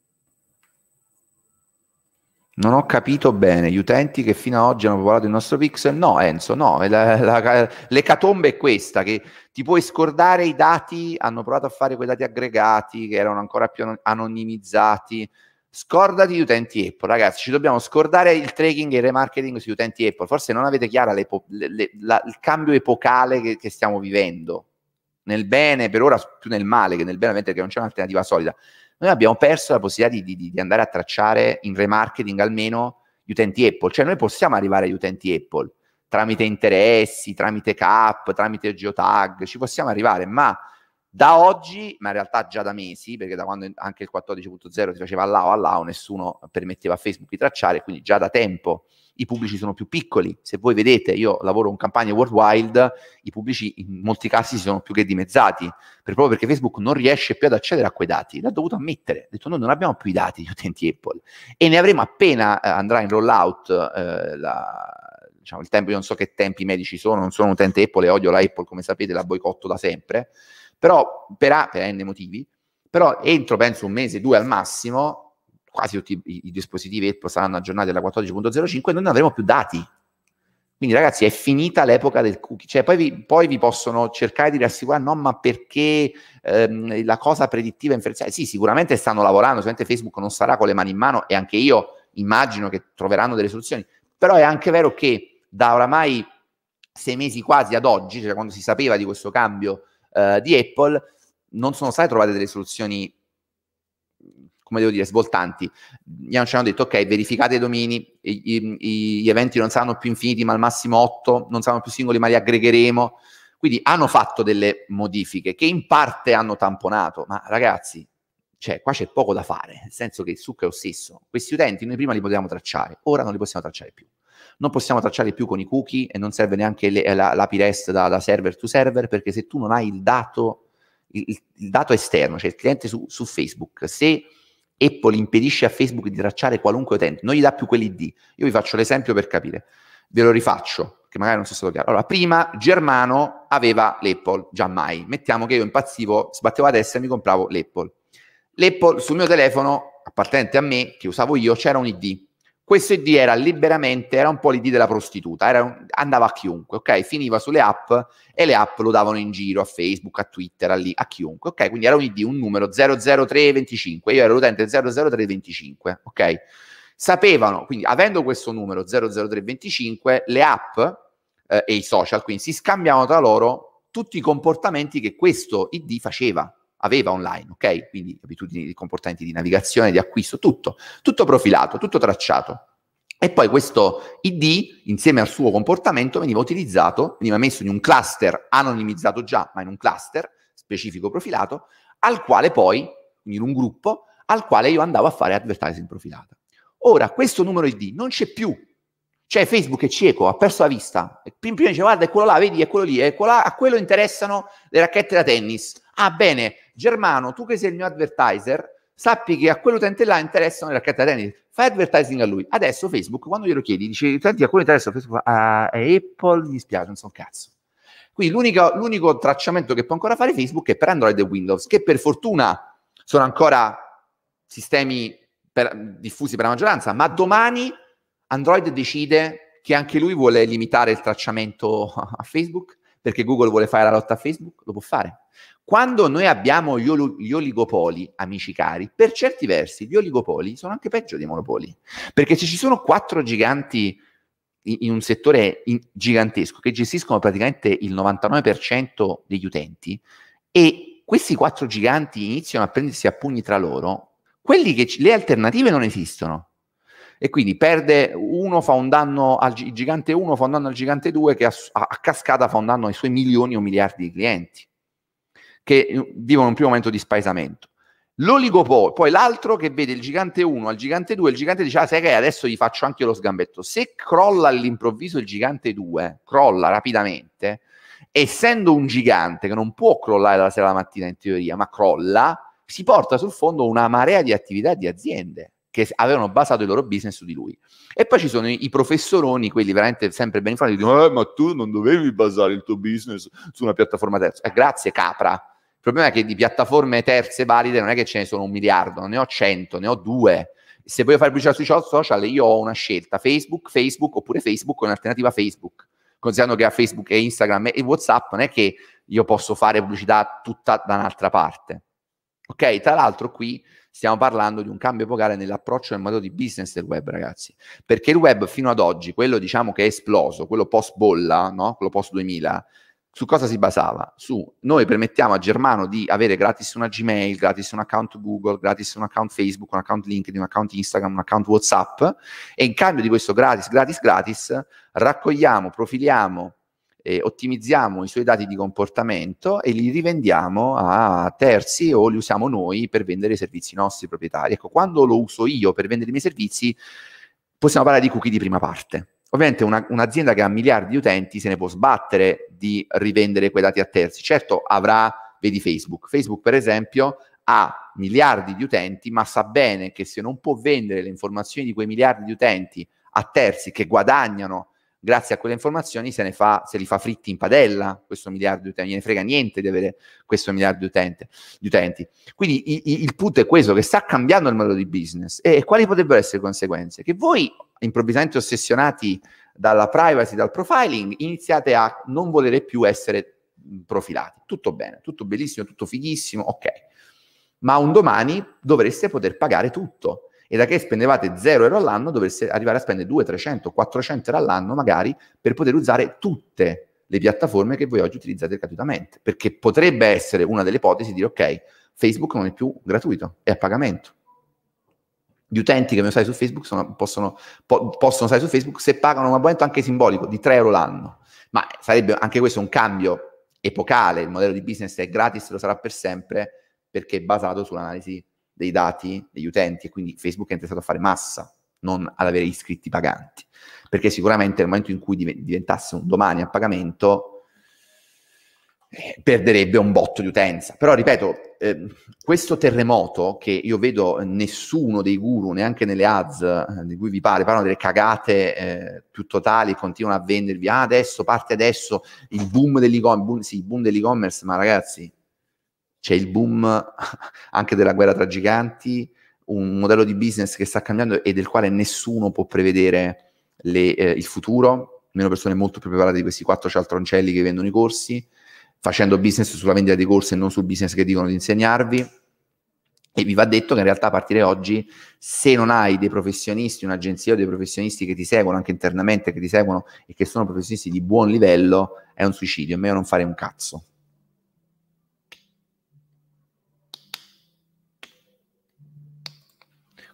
non ho capito bene, gli utenti che fino ad oggi hanno popolato il nostro pixel, no Enzo, no, l'ecatombe è questa, che ti puoi scordare i dati, hanno provato a fare quei dati aggregati che erano ancora più anonimizzati, scordati gli utenti Apple, ragazzi, ci dobbiamo scordare il tracking e il remarketing sugli utenti Apple, forse non avete chiara le, le, la, il cambio epocale che, che, stiamo vivendo, nel bene, per ora più nel male che nel bene, perché non c'è un'alternativa solida noi abbiamo perso la possibilità di, di, di andare a tracciare in remarketing almeno gli utenti Apple, cioè noi possiamo arrivare agli utenti Apple tramite interessi, tramite cap, tramite geotag, ci possiamo arrivare, ma da oggi, ma in realtà già da mesi, perché da quando anche il 14.0 si faceva all'AO, all'AO nessuno permetteva a Facebook di tracciare, quindi già da tempo i pubblici sono più piccoli. Se voi vedete, io lavoro in campagna worldwide, i pubblici in molti casi si sono più che dimezzati, per proprio perché Facebook non riesce più ad accedere a quei dati. L'ha dovuto ammettere, ha detto noi non abbiamo più i dati di utenti Apple e ne avremo appena eh, andrà in rollout eh, la, diciamo, il tempo, io non so che tempi medici sono, non sono un utente Apple e odio la Apple, come sapete, la boicotto da sempre, però per, A, per N motivi, però entro penso un mese, due al massimo, quasi tutti i, i dispositivi Apple saranno aggiornati alla 14.05 e non avremo più dati. Quindi ragazzi è finita l'epoca del cookie, cioè poi vi, poi vi possono cercare di rassicurare, no ma perché ehm, la cosa predittiva inferenziale, sì sicuramente stanno lavorando, sicuramente Facebook non sarà con le mani in mano e anche io immagino che troveranno delle soluzioni, però è anche vero che da oramai sei mesi quasi ad oggi, cioè quando si sapeva di questo cambio eh, di Apple, non sono state trovate delle soluzioni come devo dire, svoltanti. Gli hanno, detto, ok, verificate i domini, i, i, gli eventi non saranno più infiniti, ma al massimo 8, non saranno più singoli, ma li aggregheremo. Quindi hanno fatto delle modifiche che in parte hanno tamponato, ma ragazzi, cioè, qua c'è poco da fare, nel senso che il succo è lo stesso. Questi utenti noi prima li potevamo tracciare, ora non li possiamo tracciare più. Non possiamo tracciare più con i cookie e non serve neanche le, la, l'API REST da, da, server to server, perché se tu non hai il dato, il, il dato esterno, cioè il cliente su, su Facebook, se Apple impedisce a Facebook di tracciare qualunque utente, non gli dà più quell'ID. Io vi faccio l'esempio per capire, ve lo rifaccio, che magari non sia stato chiaro. Allora, prima Germano aveva l'Apple, già mai. Mettiamo che io impazzivo, sbattevo a destra e mi compravo l'Apple. L'Apple sul mio telefono, appartenente a me, che usavo io, c'era un ID questo ID era liberamente, era un po' l'ID della prostituta, un, andava a chiunque, ok? Finiva sulle app e le app lo davano in giro a Facebook, a Twitter, a, lì, a chiunque, ok? Quindi era un ID, un numero 00325, io ero l'utente 00325, ok? Sapevano, quindi avendo questo numero 00325, le app eh, e i social, quindi si scambiavano tra loro tutti i comportamenti che questo ID faceva, aveva online, ok? Quindi abitudini, comportamenti di navigazione, di acquisto, tutto, tutto profilato, tutto tracciato. E poi questo ID, insieme al suo comportamento, veniva utilizzato, veniva messo in un cluster anonimizzato già, ma in un cluster specifico profilato, al quale poi, in un gruppo, al quale io andavo a fare advertising profilata. Ora, questo numero ID non c'è più. Cioè Facebook è cieco, ha perso la vista. Prima dice, guarda, è quello là, vedi, è quello lì, è quello là, a quello interessano le racchette da tennis. Ah, bene, Germano, tu che sei il mio advertiser, sappi che a quell'utente là interessano le racchette tennis fai advertising a lui. Adesso Facebook, quando glielo chiedi, dice, senti, a quello interessa Facebook, a Apple, mi dispiace, non so un cazzo. Quindi l'unico, l'unico tracciamento che può ancora fare Facebook è per Android e Windows, che per fortuna sono ancora sistemi per, diffusi per la maggioranza, ma domani Android decide che anche lui vuole limitare il tracciamento (laughs) a Facebook, perché Google vuole fare la lotta a Facebook, lo può fare. Quando noi abbiamo gli, ol- gli, oligopoli, amici cari, per certi versi gli oligopoli sono anche peggio dei monopoli, perché se ci sono quattro giganti in, un settore gigantesco che gestiscono praticamente il 99% degli utenti e questi quattro giganti iniziano a prendersi a pugni tra loro, quelli che c- le alternative non esistono. E quindi perde uno, fa un danno al gi- gigante 1, fa un danno al gigante 2 che a, a cascata fa un danno ai suoi milioni o miliardi di clienti che eh, vivono un primo momento di spaesamento. L'oligopolio, poi l'altro che vede il gigante 1 al gigante 2, il gigante dice, ah sai che adesso gli faccio anche lo sgambetto. Se crolla all'improvviso il gigante 2, crolla rapidamente, essendo un gigante che non può crollare dalla sera alla mattina in teoria, ma crolla, si porta sul fondo una marea di attività di aziende che avevano basato il loro business su di lui. E poi ci sono i, i professoroni, quelli veramente sempre ben informati, dicono, eh, ma tu non dovevi basare il tuo business su una piattaforma terza. Eh, grazie, capra. Il problema è che di piattaforme terze valide non è che ce ne sono un miliardo, ne ho cento, ne ho due. Se voglio fare pubblicità sui social, io ho una scelta, Facebook, Facebook, oppure Facebook o un'alternativa Facebook. Considerando che a Facebook e Instagram e WhatsApp non è che io posso fare pubblicità tutta da un'altra parte. Ok, tra l'altro qui stiamo parlando di un cambio epocale nell'approccio nel modo di business del web, ragazzi. Perché il web fino ad oggi, quello diciamo che è esploso, quello post bolla, no? quello post 2000, su cosa si basava? Su noi permettiamo a Germano di avere gratis una Gmail, gratis un account Google, gratis un account Facebook, un account LinkedIn, un account Instagram, un account WhatsApp e in cambio di questo gratis, gratis, gratis raccogliamo, profiliamo e ottimizziamo i suoi dati di comportamento e li rivendiamo a terzi o li usiamo noi per vendere i servizi nostri proprietari. Ecco, quando lo uso io per vendere i miei servizi, possiamo parlare di cookie di prima parte. Ovviamente una, un'azienda che ha miliardi di utenti se ne può sbattere di rivendere quei dati a terzi. Certo avrà, vedi Facebook, Facebook per esempio ha miliardi di utenti, ma sa bene che se non può vendere le informazioni di quei miliardi di utenti a terzi che guadagnano grazie a quelle informazioni se, ne fa, se li fa fritti in padella questo miliardo di utenti, non gliene frega niente di avere questo miliardo di, utente, di utenti. Quindi i, i, il punto è questo, che sta cambiando il modello di business e, e quali potrebbero essere le conseguenze? Che voi improvvisamente ossessionati dalla privacy, dal profiling, iniziate a non volere più essere profilati. Tutto bene, tutto bellissimo, tutto fighissimo, ok. Ma un domani dovreste poter pagare tutto e da che spendevate 0 euro all'anno dovreste arrivare a spendere 2, 300, 400 euro all'anno magari per poter usare tutte le piattaforme che voi oggi utilizzate gratuitamente, perché potrebbe essere una delle ipotesi di dire ok, Facebook non è più gratuito, è a pagamento. Gli utenti che mi usate su Facebook sono, possono, po- possono stare su Facebook se pagano un abbonamento anche simbolico di 3 euro l'anno, ma sarebbe anche questo un cambio epocale, il modello di business è gratis, lo sarà per sempre, perché è basato sull'analisi dei dati degli utenti e quindi Facebook è interessato a fare massa, non ad avere iscritti paganti, perché sicuramente nel momento in cui diventasse un domani a pagamento eh, perderebbe un botto di utenza. Però ripeto, eh, questo terremoto che io vedo nessuno dei guru, neanche nelle ads eh, di cui vi pare, parlano delle cagate eh, più totali, continuano a vendervi, ah adesso parte adesso il boom dell'e-commerce, sì, boom dell'e-commerce, ma ragazzi c'è il boom (laughs) anche della guerra tra giganti, un modello di business che sta cambiando e del quale nessuno può prevedere le, eh, il futuro, meno persone molto più preparate di questi quattro cialtroncelli che vendono i corsi, facendo business sulla vendita dei corsi e non sul business che dicono di insegnarvi. E vi va detto che in realtà a partire oggi, se non hai dei professionisti, un'agenzia o dei professionisti che ti seguono anche internamente, che ti seguono e che sono professionisti di buon livello, è un suicidio, è meglio non fare un cazzo.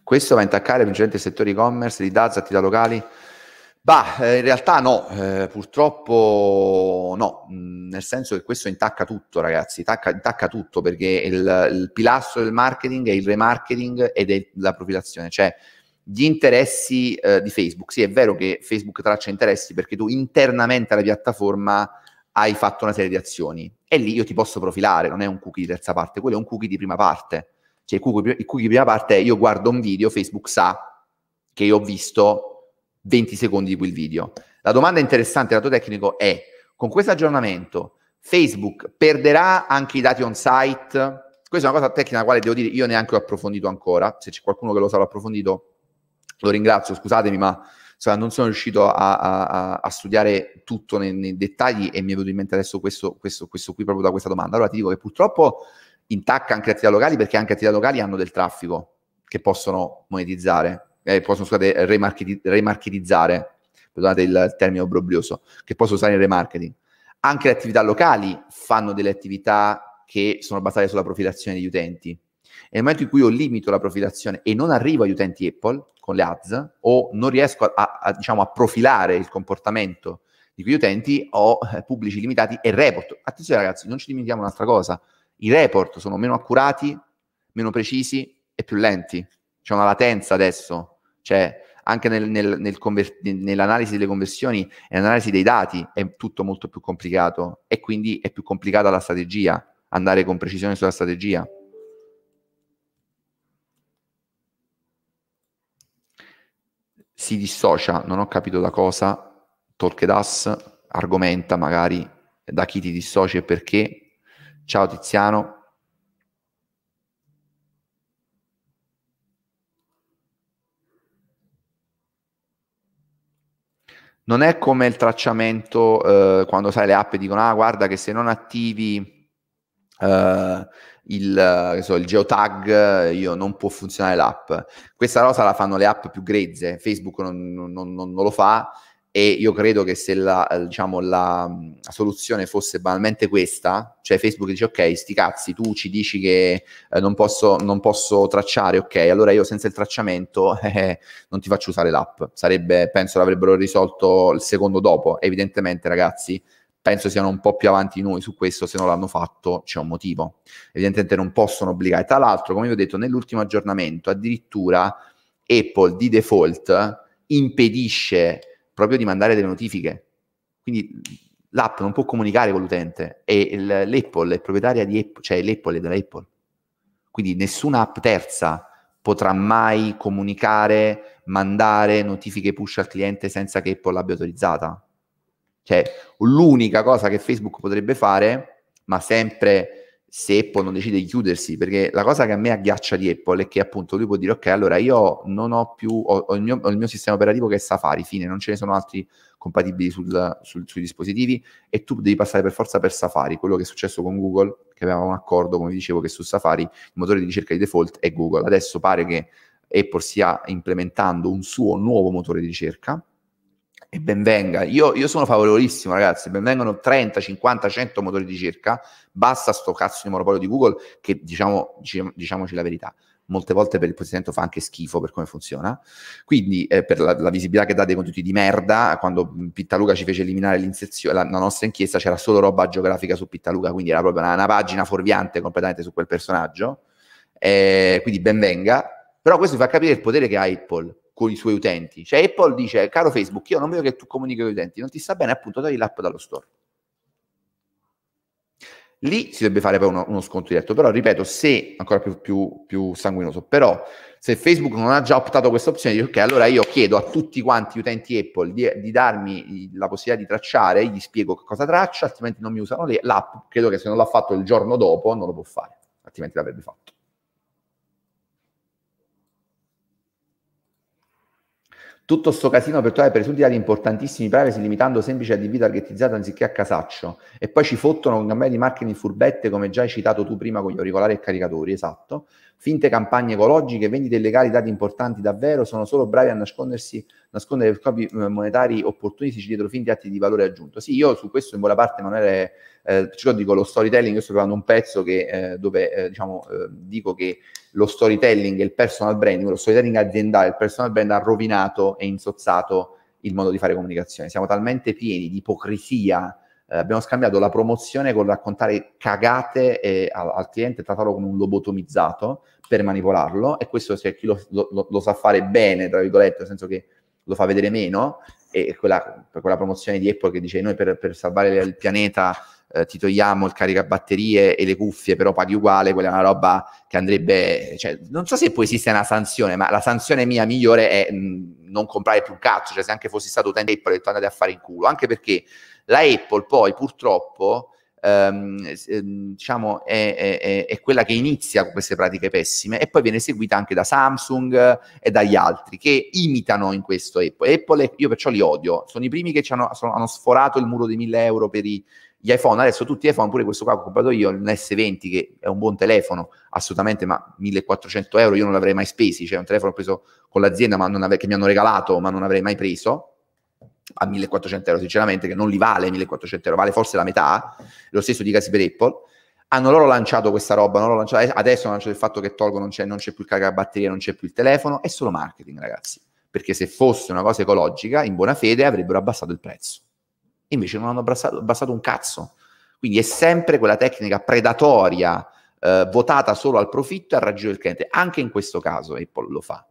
Questo va a intaccare principalmente il settore e-commerce, di DAZ, attività locali. Bah, eh, in realtà no, eh, purtroppo no, mm, nel senso che questo intacca tutto, ragazzi, intacca, intacca tutto perché il, il, pilastro del marketing è il remarketing ed è la profilazione, cioè gli interessi eh, di Facebook. Sì, è vero che Facebook traccia interessi perché tu internamente alla piattaforma hai fatto una serie di azioni e lì io ti posso profilare, non è un cookie di terza parte, quello è un cookie di prima parte cioè, il cookie, prima parte è io guardo un video, Facebook sa che io ho visto 20 secondi di quel video. La domanda interessante lato tecnico è, con questo aggiornamento, Facebook perderà anche i dati on-site? Questa è una cosa tecnica la quale devo dire io neanche ho approfondito ancora. Se c'è qualcuno che lo sa, l'ho approfondito, lo ringrazio, scusatemi, ma insomma, non sono riuscito a, a, a studiare tutto nei, nei, dettagli e mi è venuto in mente adesso questo, questo, questo qui proprio da questa domanda. Allora ti dico che purtroppo intacca anche le attività locali perché anche le attività locali hanno del traffico che possono monetizzare, eh, possono scusate, remarketi- remarketizzare, perdonate il termine obbrobrioso, che possono usare in remarketing. Anche le attività locali fanno delle attività che sono basate sulla profilazione degli utenti. E nel momento in cui io limito la profilazione e non arrivo agli utenti Apple con le ads o non riesco a, a, diciamo, a profilare il comportamento di quegli utenti, ho eh, pubblici limitati e report. Attenzione ragazzi, non ci dimentichiamo un'altra cosa i report sono meno accurati, meno precisi e più lenti. C'è una latenza adesso, cioè anche nel, nel, nel conver- nell'analisi delle conversioni e nell'analisi dei dati è tutto molto più complicato e quindi è più complicata la strategia, andare con precisione sulla strategia. Si dissocia, non ho capito da cosa, Tolkedas argomenta magari da chi ti dissoci e perché, Ciao Tiziano. Non è come il tracciamento eh, quando sai le app dicono ah guarda che se non attivi eh, il, so, il, geotag io non può funzionare l'app. Questa cosa la fanno le app più grezze, Facebook non, non, non, non lo fa e io credo che se la, eh, diciamo, la, la, soluzione fosse banalmente questa, cioè Facebook dice ok, sti cazzi, tu ci dici che eh, non, posso, non, posso, tracciare, ok, allora io senza il tracciamento (laughs) eh, non ti faccio usare l'app. Sarebbe, penso l'avrebbero risolto il secondo dopo. Evidentemente, ragazzi, penso siano un po' più avanti noi su questo, se non l'hanno fatto c'è un motivo. Evidentemente non possono obbligare. Tra l'altro, come vi ho detto, nell'ultimo aggiornamento addirittura Apple di default impedisce proprio di mandare delle notifiche. Quindi l'app non può comunicare con l'utente e l'Apple è proprietaria di Apple, cioè l'Apple è dell'Apple. Quindi nessuna app terza potrà mai comunicare, mandare notifiche push al cliente senza che Apple l'abbia autorizzata. Cioè, l'unica cosa che Facebook potrebbe fare, ma sempre se Apple non decide di chiudersi, perché la cosa che a me agghiaccia di Apple è che appunto lui può dire ok, allora io non ho più, ho, ho, il, mio, ho il, mio, sistema operativo che è Safari, fine, non ce ne sono altri compatibili sul, sul, sui dispositivi e tu devi passare per forza per Safari, quello che è successo con Google, che aveva un accordo, come dicevo, che su Safari il motore di ricerca di default è Google. Adesso pare che Apple stia implementando un suo nuovo motore di ricerca, e ben venga. Io, io, sono favorevolissimo, ragazzi. Ben vengano 30, 50, 100 motori di ricerca. Basta sto cazzo di monopolio di Google, che diciamo, diciamoci la verità, molte volte per il posizionamento fa anche schifo per come funziona. Quindi, eh, per la, la, visibilità che dà dei contenuti di merda, quando Pittaluga ci fece eliminare l'inserzione, la, la, nostra inchiesta c'era solo roba geografica su Pittaluga, quindi era proprio una, una pagina fuorviante completamente su quel personaggio. Eh, quindi ben venga. Però questo vi fa capire il potere che ha Apple con i suoi utenti. Cioè Apple dice, caro Facebook, io non vedo che tu comunichi con gli utenti, non ti sta bene, appunto, togli l'app dallo store. Lì si dovrebbe fare poi uno, uno sconto diretto, però ripeto, se, ancora più, più, più, sanguinoso, però se Facebook non ha già optato questa opzione, dico ok, allora io chiedo a tutti quanti gli utenti Apple di, di darmi la possibilità di tracciare, gli spiego cosa traccia, altrimenti non mi usano l'app, credo che se non l'ha fatto il giorno dopo non lo può fare, altrimenti l'avrebbe fatto. Tutto sto casino per trovare presunti dati importantissimi privacy limitando semplice ADV targetizzato anziché a casaccio e poi ci fottono con campagne di marketing furbette come già hai citato tu prima con gli auricolari e caricatori, esatto. Finte campagne ecologiche, vendite illegali, dati importanti davvero, sono solo bravi a nascondersi, nascondere scopi eh, monetari opportunistici dietro finti atti di valore aggiunto. Sì, io su questo in buona parte era, eh, cioè dico lo storytelling, io sto trovando un pezzo che, eh, dove eh, diciamo, eh, dico che lo storytelling e il personal branding, lo storytelling aziendale, il personal brand ha rovinato e insozzato il modo di fare comunicazione. Siamo talmente pieni di ipocrisia eh, abbiamo scambiato la promozione con raccontare cagate eh, al, al, cliente, trattarlo come un lobotomizzato per manipolarlo e questo se chi lo, lo, lo, sa fare bene, tra virgolette, nel senso che lo fa vedere meno, e quella, quella promozione di Apple che dice noi per, per salvare il pianeta eh, ti togliamo il caricabatterie e le cuffie, però paghi uguale, quella è una roba che andrebbe, cioè, non so se poi esiste una sanzione, ma la sanzione mia migliore è mh, non comprare più un cazzo, cioè se anche fossi stato utente Apple ho detto andate a fare in culo, anche perché la Apple poi purtroppo ehm, ehm, diciamo è, è, è, quella che inizia con queste pratiche pessime e poi viene seguita anche da Samsung e dagli altri che imitano in questo Apple. Apple io perciò li odio, sono i primi che hanno, sono, hanno sforato il muro dei 1000 euro per i, gli iPhone, adesso tutti gli iPhone, pure questo qua che ho comprato io, il S20 che è un buon telefono, assolutamente, ma 1400 euro io non l'avrei mai spesi, cioè un telefono preso con l'azienda ma ave- che mi hanno regalato ma non avrei mai preso, a 1400 euro sinceramente che non li vale 1400 euro, vale forse la metà, lo stesso dicasi per Apple, hanno loro lanciato questa roba, loro lanciato, eh, adesso hanno lanciato il fatto che tolgono, non c'è, non c'è più il caricabatteria, non c'è più il telefono, è solo marketing ragazzi, perché se fosse una cosa ecologica, in buona fede avrebbero abbassato il prezzo, invece non hanno abbassato, abbassato un cazzo, quindi è sempre quella tecnica predatoria, eh, votata solo al profitto e al raggio del cliente, anche in questo caso Apple lo fa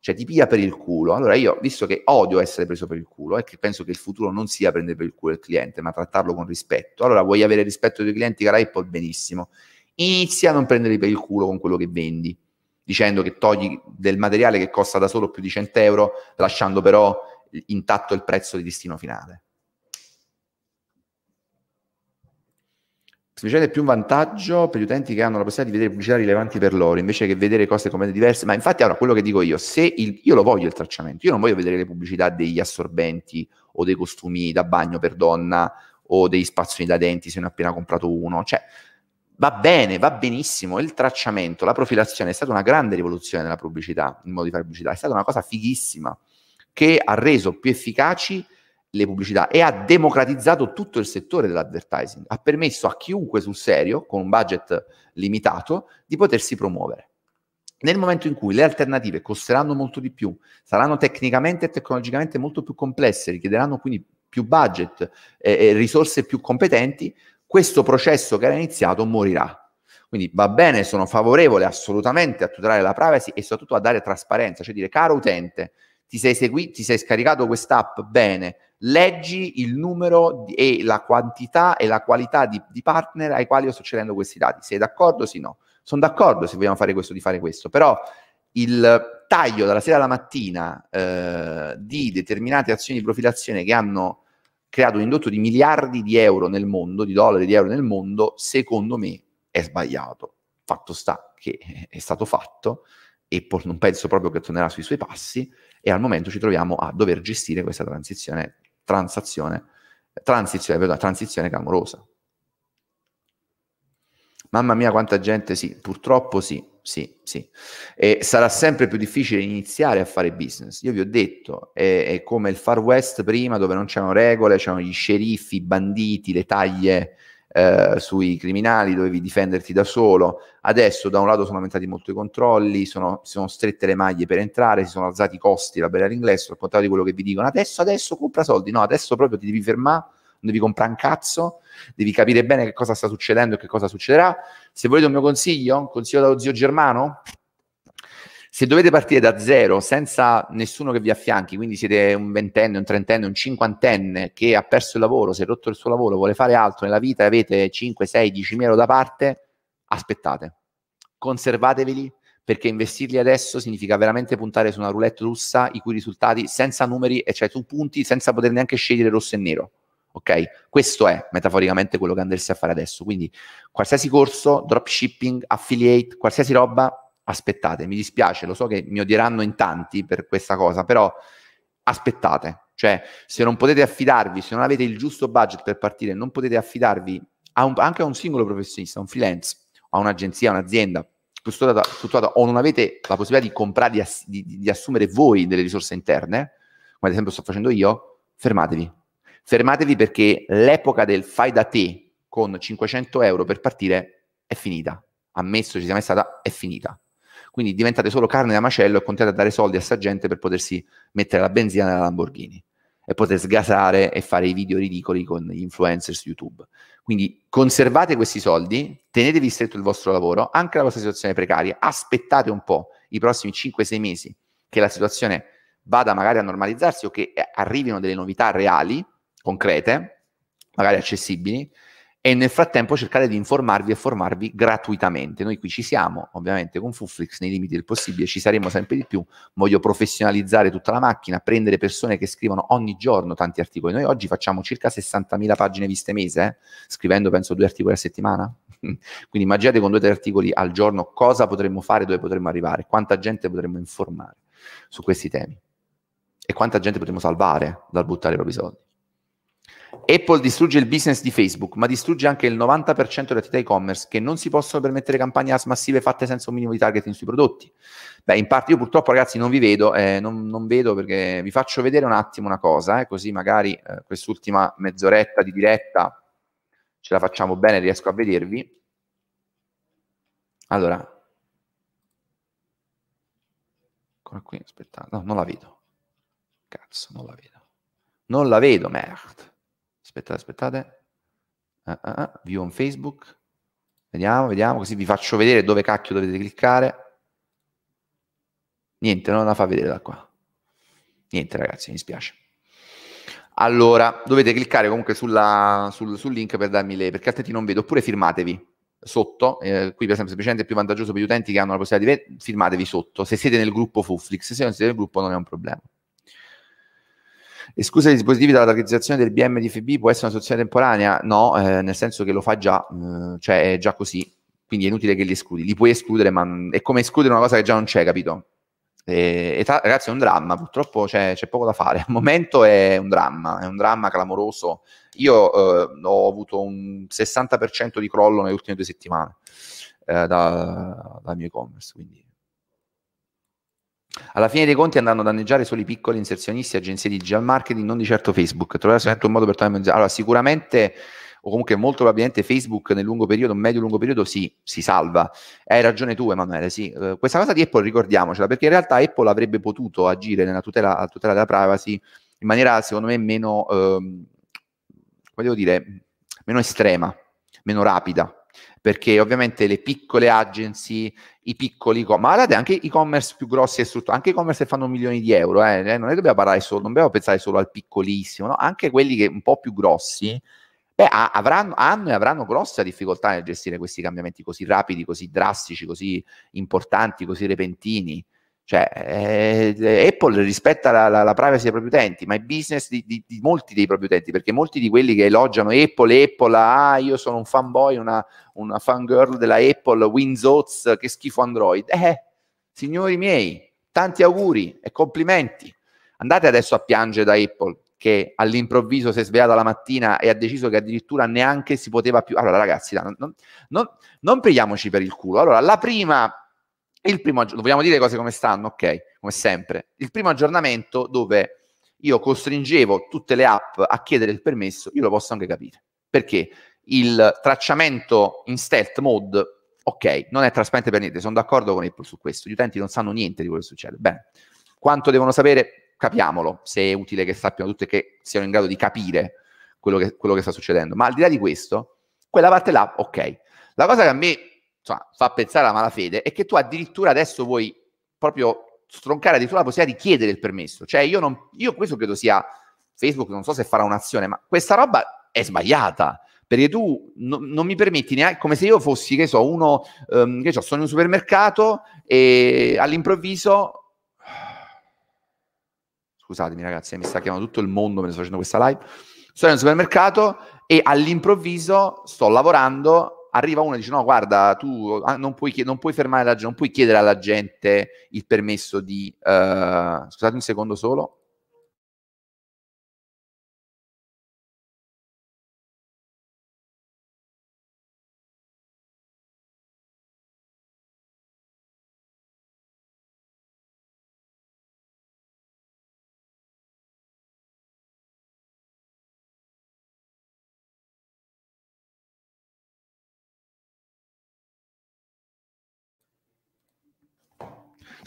cioè ti piglia per il culo. Allora io, visto che odio essere preso per il culo e che penso che il futuro non sia prendere per il culo il cliente, ma trattarlo con rispetto, allora vuoi avere rispetto dei clienti, cara Apple, benissimo. Inizia a non prenderli per il culo con quello che vendi, dicendo che togli del materiale che costa da solo più di 100 euro, lasciando però intatto il prezzo di destino finale. Semplicemente più un vantaggio per gli utenti che hanno la possibilità di vedere pubblicità rilevanti per loro invece che vedere cose come diverse. Ma infatti, allora, quello che dico io, se il, io lo voglio il tracciamento, io non voglio vedere le pubblicità degli assorbenti o dei costumi da bagno per donna o dei spazzoni da denti se ne ho appena comprato uno. Cioè, va bene, va benissimo. Il tracciamento, la profilazione è stata una grande rivoluzione nella pubblicità, in modo di fare pubblicità, è stata una cosa fighissima che ha reso più efficaci le pubblicità e ha democratizzato tutto il settore dell'advertising, ha permesso a chiunque sul serio, con un budget limitato, di potersi promuovere. Nel momento in cui le alternative costeranno molto di più, saranno tecnicamente e tecnologicamente molto più complesse, richiederanno quindi più budget e, e risorse più competenti, questo processo che era iniziato morirà. Quindi va bene, sono favorevole assolutamente a tutelare la privacy e soprattutto a dare trasparenza, cioè dire caro utente, ti sei, segui- ti sei scaricato quest'app bene, leggi il numero di, e la quantità e la qualità di, di, partner ai quali io sto cedendo questi dati. Sei d'accordo? Sì, no. Sono d'accordo se vogliamo fare questo, di fare questo, però il taglio dalla sera alla mattina eh, di determinate azioni di profilazione che hanno creato un indotto di miliardi di euro nel mondo, di dollari di euro nel mondo, secondo me è sbagliato. Fatto sta che è stato fatto e non penso proprio che tornerà sui suoi passi e al momento ci troviamo a dover gestire questa transizione transazione, transizione, perdona, transizione clamorosa. Mamma mia, quanta gente, sì, purtroppo sì, sì, sì. E sarà sempre più difficile iniziare a fare business. Io vi ho detto, è, è come il Far West prima, dove non c'erano regole, c'erano gli sceriffi, i banditi, le taglie eh, sui criminali, dovevi difenderti da solo. Adesso da un lato sono aumentati molto i controlli, sono, sono strette le maglie per entrare, si sono alzati i costi la barriera all'ingresso, al contrario di quello che vi dicono adesso, adesso compra soldi, no, adesso proprio ti devi fermare, non devi comprare un cazzo, devi capire bene che cosa sta succedendo e che cosa succederà. Se volete un mio consiglio, consiglio dallo zio Germano, se dovete partire da zero senza nessuno che vi affianchi, quindi siete un ventenne, un trentenne, un cinquantenne che ha perso il lavoro, si è rotto il suo lavoro, vuole fare altro nella vita e avete 5, 6, 10 mila euro da parte, aspettate, conservateveli perché investirli adesso significa veramente puntare su una roulette russa i cui risultati senza numeri, e cioè tu punti senza poter neanche scegliere rosso e nero. Ok? Questo è metaforicamente quello che andresti a fare adesso. Quindi qualsiasi corso, dropshipping, affiliate, qualsiasi roba, aspettate, mi dispiace, lo so che mi odieranno in tanti per questa cosa, però aspettate, cioè se non potete affidarvi, se non avete il giusto budget per partire, non potete affidarvi a un, anche a un singolo professionista, a un freelance, a un'agenzia, a un'azienda, fluttuata o non avete la possibilità di comprare, di, di, di assumere voi delle risorse interne, come ad esempio sto facendo io, fermatevi. Fermatevi perché l'epoca del fai da te con 500 euro per partire è finita. Ammesso ci sia mai stata, è finita. Quindi diventate solo carne da macello e continuate a dare soldi a sta gente per potersi mettere la benzina nella Lamborghini e poter sgasare e fare i video ridicoli con gli influencer su YouTube. Quindi conservate questi soldi, tenetevi stretto il vostro lavoro, anche la vostra situazione precaria, aspettate un po' i prossimi 5-6 mesi che la situazione vada magari a normalizzarsi o che arrivino delle novità reali, concrete, magari accessibili, e nel frattempo cercate di informarvi e formarvi gratuitamente. Noi qui ci siamo, ovviamente con Fuflix nei limiti del possibile, ci saremo sempre di più. Voglio professionalizzare tutta la macchina, prendere persone che scrivono ogni giorno tanti articoli. Noi oggi facciamo circa 60.000 pagine viste mese, eh? scrivendo penso due articoli a settimana. (laughs) Quindi immaginate con due o tre articoli al giorno cosa potremmo fare, dove potremmo arrivare, quanta gente potremmo informare su questi temi e quanta gente potremmo salvare dal buttare i propri soldi. Apple distrugge il business di Facebook, ma distrugge anche il 90% delle attività e-commerce che non si possono permettere campagne ads massive fatte senza un minimo di targeting sui prodotti. Beh, in parte io purtroppo ragazzi non vi vedo, eh, non, non, vedo perché vi faccio vedere un attimo una cosa, eh, così magari eh, quest'ultima mezz'oretta di diretta ce la facciamo bene, riesco a vedervi. Allora, ancora qui, aspettate, no, non la vedo. Cazzo, non la vedo. Non la vedo, merda. Aspettate, aspettate. Uh, uh, uh. View on Facebook. Vediamo, vediamo, così vi faccio vedere dove cacchio dovete cliccare. Niente, non la fa vedere da qua. Niente ragazzi, mi spiace. Allora, dovete cliccare comunque sulla, sul, sul, link per darmi le, perché altrimenti non vedo. Oppure firmatevi sotto. Eh, qui per esempio semplicemente è più vantaggioso per gli utenti che hanno la possibilità di vedere, firmatevi sotto. Se siete nel gruppo Fuflix, se non siete nel gruppo non è un problema. Esclusa i dispositivi dalla targetizzazione del BM di FB può essere una soluzione temporanea? No, eh, nel senso che lo fa già, eh, cioè è già così, quindi è inutile che li escludi. Li puoi escludere, ma è come escludere una cosa che già non c'è, capito? E, e tra, ragazzi, è un dramma, purtroppo c'è, c'è, poco da fare. (laughs) Al momento è un dramma, è un dramma clamoroso. Io eh, ho avuto un 60% di crollo nelle ultime due settimane eh, da, dal mio e-commerce, quindi alla fine dei conti andranno a danneggiare solo i piccoli inserzionisti, agenzie di digital marketing, non di certo Facebook. Troverà sempre un modo per tornare Allora, sicuramente, o comunque molto probabilmente Facebook nel lungo periodo, medio-lungo periodo, sì, si salva. Hai ragione tu, Emanuele, sì. Uh, questa cosa di Apple ricordiamocela, perché in realtà Apple avrebbe potuto agire nella tutela, tutela della privacy in maniera, secondo me, meno, uh, come devo dire, meno estrema, meno rapida perché ovviamente le piccole agency, i piccoli, ma guardate anche e-commerce più grossi e strutturati, anche e-commerce che fanno milioni di euro, eh, eh, non dobbiamo solo, non dobbiamo pensare solo al piccolissimo, no? anche quelli che un po' più grossi, beh, avranno, hanno e avranno grossa difficoltà nel gestire questi cambiamenti così rapidi, così drastici, così importanti, così repentini. Cioè, eh, Apple rispetta la, la, la, privacy dei propri utenti, ma è business di, di, di, molti dei propri utenti, perché molti di quelli che elogiano Apple, Apple, ah, io sono un fanboy, una, una fangirl della Apple, Windows, che schifo Android. Eh, signori miei, tanti auguri e complimenti. Andate adesso a piangere da Apple, che all'improvviso si è svegliata la mattina e ha deciso che addirittura neanche si poteva più... Allora ragazzi, non, non, non, prendiamoci per il culo. Allora, la prima il primo, vogliamo dire cose come stanno, ok? Come sempre. Il primo aggiornamento dove io costringevo tutte le app a chiedere il permesso, io lo posso anche capire. Perché il tracciamento in stealth mode, ok, non è trasparente per niente, sono d'accordo con Apple su questo. Gli utenti non sanno niente di quello che succede. Bene, quanto devono sapere? Capiamolo, se è utile che sappiano tutte che siano in grado di capire quello che, quello che sta succedendo. Ma al di là di questo, quella parte là, ok. La cosa che a me insomma, fa pensare alla malafede è che tu addirittura adesso vuoi proprio stroncare addirittura la possibilità di chiedere il permesso. Cioè io, non, io questo credo sia Facebook, non so se farà un'azione, ma questa roba è sbagliata. Perché tu no, non mi permetti neanche, come se io fossi, che so, uno, um, che so, sono in un supermercato e all'improvviso scusatemi ragazzi, mi sta chiamando tutto il mondo mentre sto facendo questa live. Sono in un supermercato e all'improvviso sto lavorando arriva uno e dice no guarda tu ah, non puoi, non puoi fermare la gente, non puoi chiedere alla gente il permesso di uh, scusate un secondo solo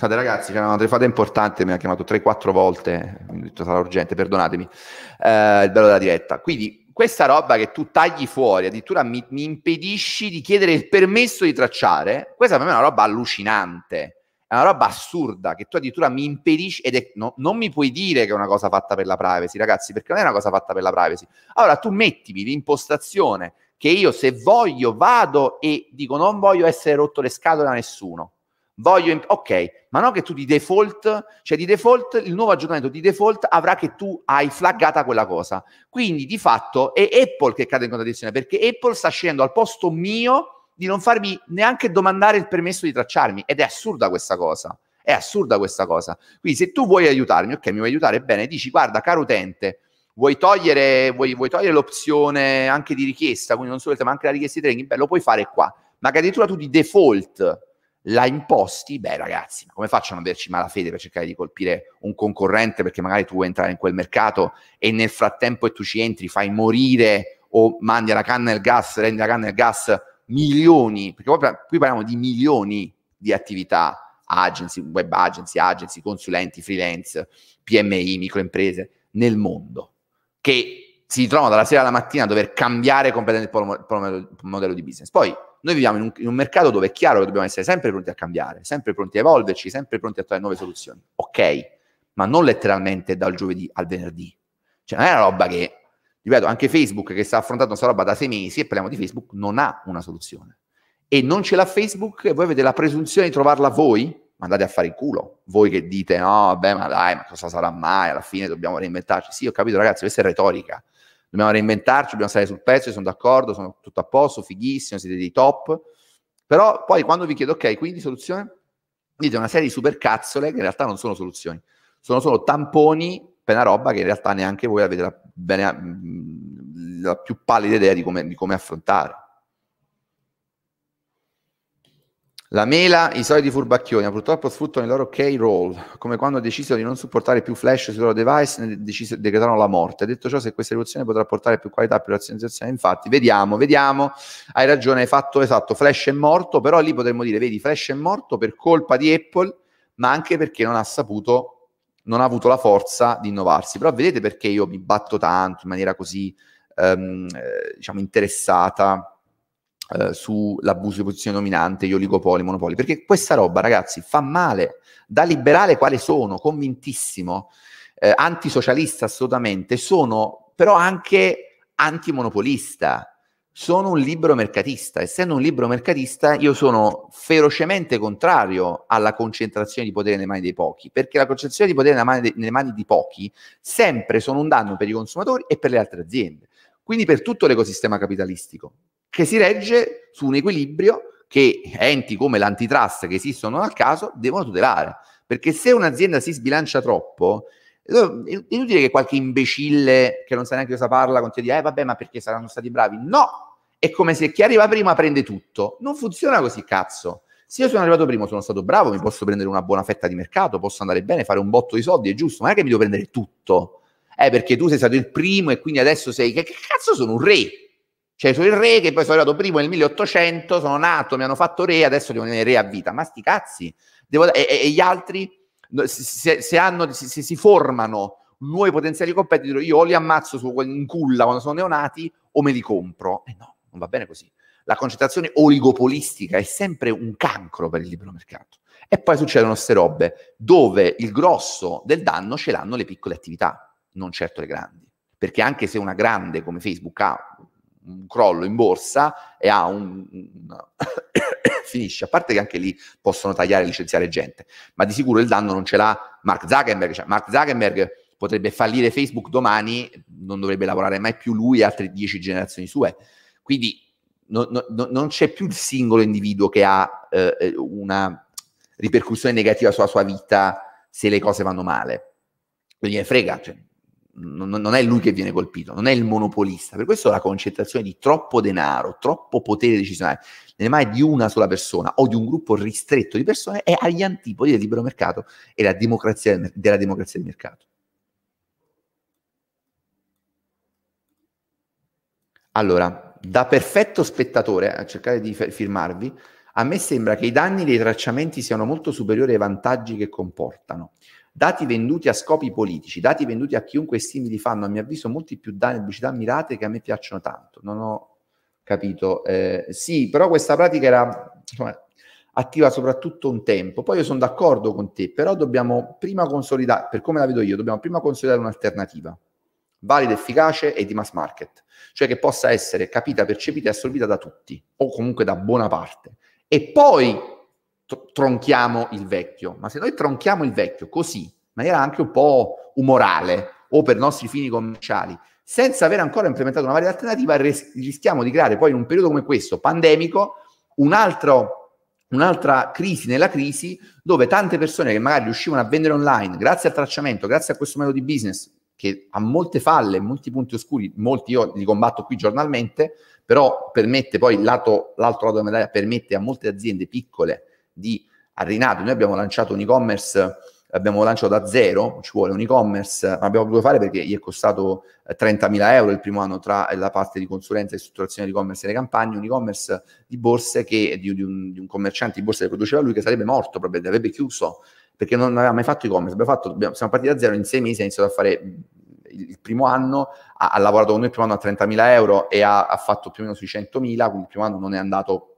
Fate ragazzi, c'era una trefata importante, mi ha chiamato 3-4 volte, mi ha detto sarà urgente, perdonatemi, eh, il bello della diretta. Quindi questa roba che tu tagli fuori, addirittura mi, mi, impedisci di chiedere il permesso di tracciare, questa per me è una roba allucinante, è una roba assurda che tu addirittura mi impedisci ed è, no, non mi puoi dire che è una cosa fatta per la privacy, ragazzi, perché non è una cosa fatta per la privacy. Allora tu mettimi l'impostazione che io se voglio vado e dico non voglio essere rotto le scatole a nessuno voglio, imp- ok, ma non che tu di default, cioè di default, il nuovo aggiornamento di default avrà che tu hai flaggata quella cosa. Quindi di fatto è Apple che cade in contraddizione, perché Apple sta scegliendo al posto mio di non farmi neanche domandare il permesso di tracciarmi ed è assurda questa cosa. È assurda questa cosa. Quindi se tu vuoi aiutarmi, ok, mi vuoi aiutare bene, dici guarda, caro utente, vuoi togliere, vuoi, vuoi togliere l'opzione anche di richiesta, quindi non solo il tema, anche la richiesta di training, beh, lo puoi fare qua. Ma che addirittura tu di default la imposti, beh ragazzi, come faccio a non averci malafede per cercare di colpire un concorrente perché magari tu vuoi entrare in quel mercato e nel frattempo che tu ci entri fai morire o mandi alla canna del gas, rendi la canna del gas milioni, perché poi qui parliamo di milioni di attività, agency, web agency, agency, consulenti, freelance, PMI, microimprese nel mondo, che si trovano dalla sera alla mattina a dover cambiare completamente il modello di business. Poi noi viviamo in un, in un, mercato dove è chiaro che dobbiamo essere sempre pronti a cambiare, sempre pronti a evolverci, sempre pronti a trovare nuove soluzioni. Ok, ma non letteralmente dal giovedì al venerdì. Cioè non è una roba che, ripeto, anche Facebook che sta affrontando questa roba da sei mesi e parliamo di Facebook, non ha una soluzione. E non ce l'ha Facebook e voi avete la presunzione di trovarla voi? Mandate a fare il culo. Voi che dite, no, vabbè, ma dai, ma cosa sarà mai? Alla fine dobbiamo reinventarci. Sì, ho capito, ragazzi, questa è retorica dobbiamo reinventarci, dobbiamo stare sul pezzo, sono d'accordo, sono tutto a posto, fighissimo, siete dei top. Però poi quando vi chiedo, ok, quindi soluzione? Dite una serie di supercazzole che in realtà non sono soluzioni, sono solo tamponi per una roba che in realtà neanche voi avete la, bene, mm, la più pallida idea di come, di come affrontare. La mela, i soliti furbacchioni, purtroppo sfruttano i loro K-roll, come quando decisero di non supportare più flash sui loro device ne decis- decretarono la morte. Detto ciò, se questa rivoluzione potrà portare più qualità più razionalizzazione, infatti, vediamo, vediamo, hai ragione, hai fatto esatto, flash è morto, però lì potremmo dire, vedi, flash è morto per colpa di Apple, ma anche perché non ha saputo, non ha avuto la forza di innovarsi. Però vedete perché io mi batto tanto in maniera così, um, eh, diciamo, interessata eh, sull'abuso di posizione dominante, gli oligopoli, monopoli, perché questa roba, ragazzi, fa male. Da liberale quale sono, convintissimo, eh, antisocialista assolutamente, sono però anche antimonopolista. Sono un libero mercatista. Essendo un libero mercatista, io sono ferocemente contrario alla concentrazione di potere nelle mani dei pochi, perché la concentrazione di potere nelle mani, de- nelle mani di pochi sempre sono un danno per i consumatori e per le altre aziende. Quindi per tutto l'ecosistema capitalistico che si regge su un equilibrio che enti come l'antitrust che esistono al caso devono tutelare. Perché se un'azienda si sbilancia troppo, è inutile che qualche imbecille che non sa neanche cosa parla continui a dire, eh vabbè, ma perché saranno stati bravi? No! È come se chi arriva prima prende tutto. Non funziona così, cazzo. Se io sono arrivato prima, sono stato bravo, mi posso prendere una buona fetta di mercato, posso andare bene, fare un botto di soldi, è giusto, non è che mi devo prendere tutto. Eh, perché tu sei stato il primo e quindi adesso sei... Che cazzo sono un re? Cioè, sono il re che poi sono arrivato primo nel 1800, sono nato, mi hanno fatto re, adesso devo diventare re a vita. Ma sti cazzi. Devo, e, e, gli altri, se, se, hanno, se, si formano nuovi potenziali competitor, io o li ammazzo su, in culla quando sono neonati o me li compro. Eh no, non va bene così. La concentrazione oligopolistica è sempre un cancro per il libero mercato. E poi succedono queste robe dove il grosso del danno ce l'hanno le piccole attività, non certo le grandi. Perché anche se una grande come Facebook ha un crollo in borsa e ha un, un (coughs) finisce, a parte che anche lì possono tagliare e licenziare gente, ma di sicuro il danno non ce l'ha Mark Zuckerberg, cioè Mark Zuckerberg potrebbe fallire Facebook domani, non dovrebbe lavorare mai più lui e altre dieci generazioni sue, quindi no, no, non c'è più il singolo individuo che ha eh, una ripercussione negativa sulla sua vita se le cose vanno male, quindi ne frega, cioè, non, non, è lui che viene colpito, non è il monopolista. Per questo la concentrazione di troppo denaro, troppo potere decisionale nelle mani di una sola persona o di un gruppo ristretto di persone è agli antipodi del libero mercato e della democrazia, della democrazia del mercato. Allora, da perfetto spettatore, a cercare di firmarvi, A me sembra che i danni dei tracciamenti siano molto superiori ai vantaggi che comportano. Dati venduti a scopi politici, dati venduti a chiunque simili fanno, a mio avviso, molti più danni pubblicità mirate che a me piacciono tanto. Non ho capito. Eh, sì, però questa pratica era insomma, attiva soprattutto un tempo. Poi io sono d'accordo con te, però dobbiamo prima consolidare, per come la vedo io, dobbiamo prima consolidare un'alternativa valida, efficace e di mass market, cioè che possa essere capita, percepita e assorbita da tutti, o comunque da buona parte. E poi tronchiamo il vecchio. Ma se noi tronchiamo il vecchio così, in maniera anche un po' umorale o per nostri fini commerciali, senza aver ancora implementato una valida alternativa, ris- rischiamo di creare poi in un periodo come questo, pandemico, un altro un'altra crisi nella crisi dove tante persone che magari riuscivano a vendere online grazie al tracciamento, grazie a questo metodo di business che ha molte falle, molti punti oscuri, molti io li combatto qui giornalmente, però permette poi lato, l'altro lato della medaglia permette a molte aziende piccole di arrinare. Noi abbiamo lanciato un e-commerce, abbiamo lanciato da zero, ci vuole un e-commerce, ma abbiamo dovuto fare perché gli è costato 30.000 eh, euro il primo anno tra la parte di consulenza e strutturazione di e-commerce e le campagne, un e-commerce di borse che, di, di, un, di un commerciante di borse che produceva lui che sarebbe morto, proprio, avrebbe chiuso perché non aveva mai fatto e-commerce, abbiamo fatto, abbiamo, siamo partiti da zero, in sei mesi ha iniziato a fare il primo anno, ha, ha, lavorato con noi il primo anno a 30.000 euro e ha, ha fatto più o meno sui 100.000, quindi il primo anno non è andato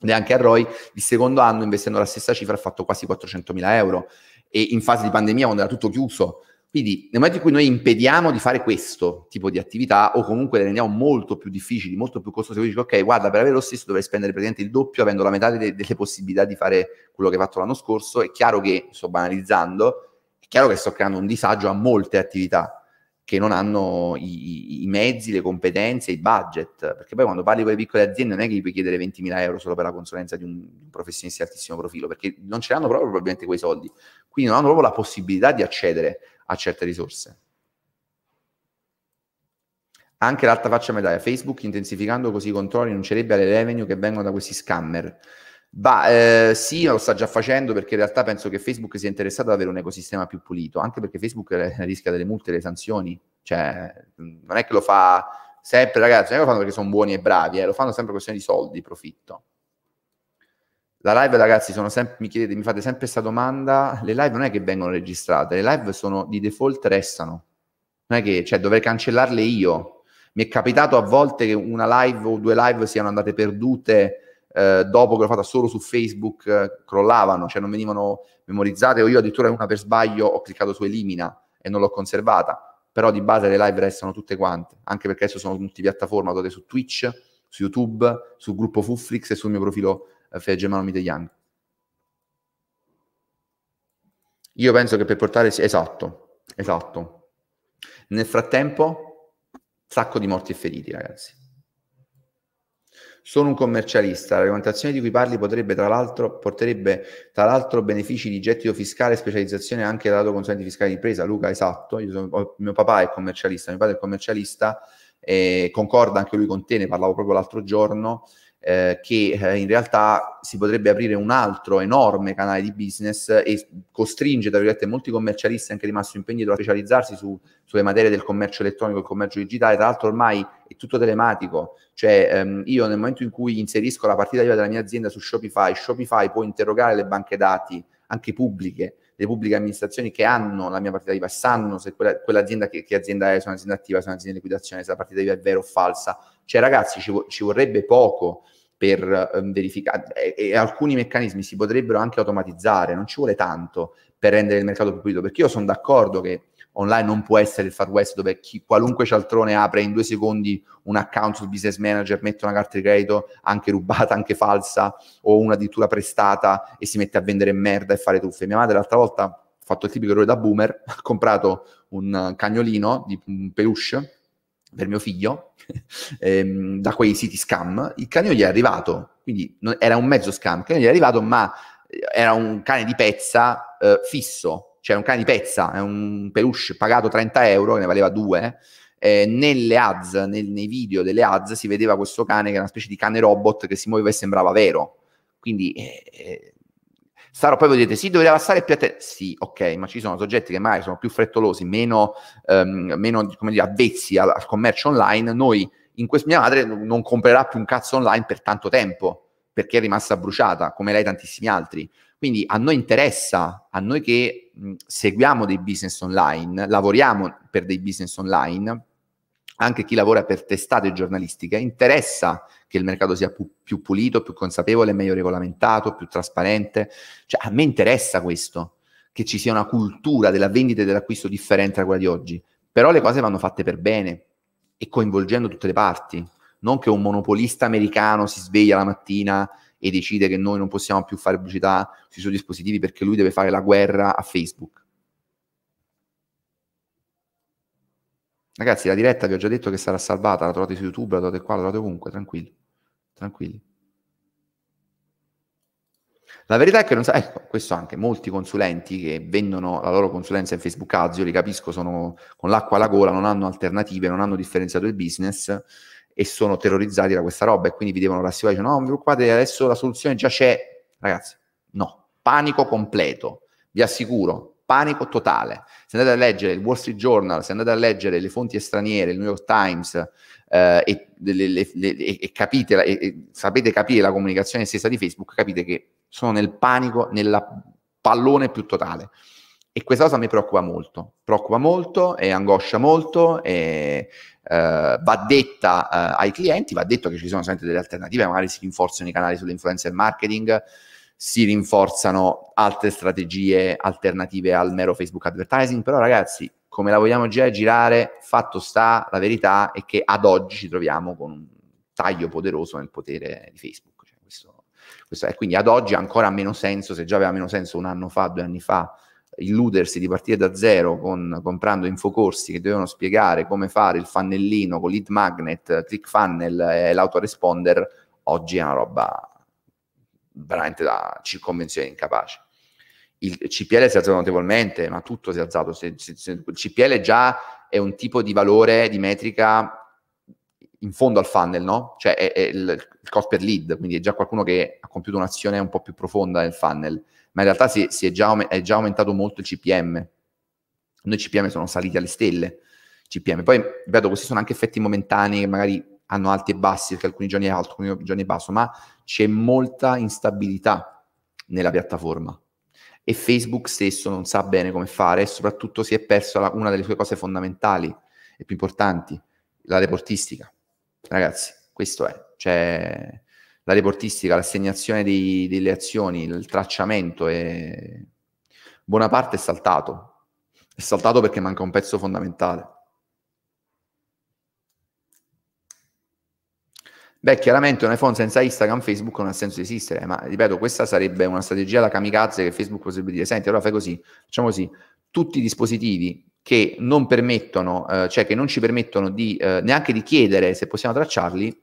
neanche a ROI, il secondo anno investendo la stessa cifra ha fatto quasi 400.000 euro. E in fase di pandemia quando era tutto chiuso. Quindi nel momento in cui noi impediamo di fare questo tipo di attività o comunque le rendiamo molto più difficili, molto più costose, dici ok, guarda, per avere lo stesso dovrei spendere praticamente il doppio avendo la metà delle, delle possibilità di fare quello che hai fatto l'anno scorso, è chiaro che, sto banalizzando, è chiaro che sto creando un disagio a molte attività che non hanno i, i, mezzi, le competenze, i budget, perché poi quando parli con le piccole aziende non è che gli puoi chiedere 20.000 euro solo per la consulenza di un, professionista di altissimo profilo, perché non ce l'hanno proprio probabilmente quei soldi, quindi non hanno proprio la possibilità di accedere a certe risorse. Anche l'alta faccia medaglia, Facebook intensificando così i controlli annuncerebbe alle revenue che vengono da questi scammer. Bah, eh, sì, lo sta già facendo perché in realtà penso che Facebook sia interessato ad avere un ecosistema più pulito, anche perché Facebook rischia delle multe e delle sanzioni. Cioè, non è che lo fa sempre, ragazzi, non è che lo fanno perché sono buoni e bravi, eh, lo fanno sempre per questione di soldi, profitto. La live, ragazzi, sempre, mi chiedete, mi fate sempre questa domanda. Le live non è che vengono registrate, le live sono di default restano. Non è che, cioè, dovrei cancellarle io. Mi è capitato a volte che una live o due live siano andate perdute eh, dopo che l'ho fatta solo su Facebook eh, crollavano, cioè non venivano memorizzate o io addirittura una per sbaglio ho cliccato su elimina e non l'ho conservata, però di base le live restano tutte quante, anche perché adesso sono multipiattaforma, date su Twitch, su YouTube, sul gruppo Fufflix e sul mio profilo eh, Fede Germano Mite. Io penso che per portare... Esatto, esatto. Nel frattempo, sacco di morti e feriti, ragazzi. Sono un commercialista, la regolamentazione di cui parli potrebbe tra l'altro, porterebbe tra l'altro benefici di gettito fiscale e specializzazione anche lato consulente fiscale di impresa. Luca, esatto, sono, mio papà è commercialista, mio padre è commercialista, e concorda anche lui con te, ne parlavo proprio l'altro giorno, eh, che eh, in realtà si potrebbe aprire un altro enorme canale di business e costringe, tra virgolette, molti commercialisti anche di massimo impegno a specializzarsi su, sulle materie del commercio elettronico e commercio digitale. Tra l'altro ormai è tutto telematico, cioè ehm, io nel momento in cui inserisco la partita IVA della mia azienda su Shopify, Shopify può interrogare le banche dati anche pubbliche, le pubbliche amministrazioni che hanno la mia partita IVA sanno se quella, quell'azienda che, che, azienda è, se è un'azienda attiva, se è un'azienda di liquidazione, se la partita IVA è vera o falsa. Cioè ragazzi ci, ci vorrebbe poco per um, verificare e, e, alcuni meccanismi si potrebbero anche automatizzare, non ci vuole tanto per rendere il mercato più pulito, perché io sono d'accordo che online non può essere il Far West dove chi, qualunque cialtrone apre in due secondi un account sul business manager, mette una carta di credito anche rubata, anche falsa o una addirittura prestata e si mette a vendere merda e fare truffe. Mia madre l'altra volta ha fatto il tipico errore da boomer, (laughs) ha comprato un cagnolino di un peluche per mio figlio (laughs) ehm, da quei siti scam, il cane gli è arrivato, quindi non, era un mezzo scam, il cane gli è arrivato ma eh, era un cane di pezza eh, fisso, cioè un cane di pezza, è un peluche pagato 30 euro, che ne valeva due, eh, nelle ads, nel, nei video delle ads si vedeva questo cane che era una specie di cane robot che si muoveva e sembrava vero, quindi eh, Starò poi voi dite, sì, doveva stare più attento. Sì, ok, ma ci sono soggetti che magari sono più frettolosi, meno, ehm, meno come dire, avvezzi al, al, commercio online. Noi, in questo, mia madre non comprerà più un cazzo online per tanto tempo, perché è rimasta bruciata, come lei e tantissimi altri. Quindi a noi interessa, a noi che mh, seguiamo dei business online, lavoriamo per dei business online, anche chi lavora per testate giornalistiche, interessa che il mercato sia pu- più pulito, più consapevole, meglio regolamentato, più trasparente. Cioè, a me interessa questo, che ci sia una cultura della vendita e dell'acquisto differente da quella di oggi. Però le cose vanno fatte per bene e coinvolgendo tutte le parti. Non che un monopolista americano si sveglia la mattina e decide che noi non possiamo più fare pubblicità sui suoi dispositivi perché lui deve fare la guerra a Facebook. Ragazzi, la diretta vi ho già detto che sarà salvata, la trovate su YouTube, la trovate qua, la trovate ovunque, tranquilli. Tranquilli. La verità è che non sa, ecco, questo anche molti consulenti che vendono la loro consulenza in Facebook Ads, io li capisco, sono con l'acqua alla gola, non hanno alternative, non hanno differenziato il business e sono terrorizzati da questa roba e quindi vi devono rassicurare, dicono no, non vi preoccupate, adesso la soluzione già c'è. Ragazzi, no, panico completo, vi assicuro, panico totale. Se andate a leggere il Wall Street Journal, se andate a leggere le fonti straniere, il New York Times, eh, e, le, le, le, e, capite, e, e sapete capire la comunicazione stessa di Facebook, capite che sono nel panico, nel pallone più totale. E questa cosa mi preoccupa molto, preoccupa molto e angoscia molto e eh, va detta eh, ai clienti, va detto che ci sono sempre delle alternative, magari si rinforzano i canali sull'influencer marketing, si rinforzano altre strategie alternative al mero Facebook advertising, però ragazzi, come la vogliamo girare, girare, fatto sta, la verità è che ad oggi ci troviamo con un taglio poderoso nel potere di Facebook. Cioè, questo, questo è, quindi ad oggi ha ancora meno senso, se già aveva meno senso un anno fa, due anni fa, illudersi di partire da zero con, comprando infocorsi che dovevano spiegare come fare il fannellino con lead magnet, click funnel e l'autoresponder, oggi è una roba veramente da circonvenzione incapace. Il CPL si è alzato notevolmente, ma tutto si è alzato. Se, se, se, il CPL già è un tipo di valore, di metrica in fondo al funnel, no? Cioè è, è il, il, cost per lead, quindi è già qualcuno che ha compiuto un'azione un po' più profonda nel funnel, ma in realtà si, si è, già, è, già, aumentato molto il CPM. Noi CPM sono saliti alle stelle. CPM. Poi, vedo, questi sono anche effetti momentanei che magari hanno alti e bassi, perché alcuni giorni è alto, alcuni giorni è basso, ma c'è molta instabilità nella piattaforma e Facebook stesso non sa bene come fare e soprattutto si è perso la, una delle sue cose fondamentali e più importanti, la reportistica. Ragazzi, questo è, cioè la reportistica, l'assegnazione dei, delle azioni, il tracciamento è buona parte è saltato. È saltato perché manca un pezzo fondamentale. Beh, chiaramente un iPhone senza Instagram, Facebook non ha senso di esistere, ma ripeto, questa sarebbe una strategia da kamikaze che Facebook potrebbe dire, senti, allora fai così, facciamo così, tutti i dispositivi che non permettono, eh, cioè che non ci permettono di, eh, neanche di chiedere se possiamo tracciarli,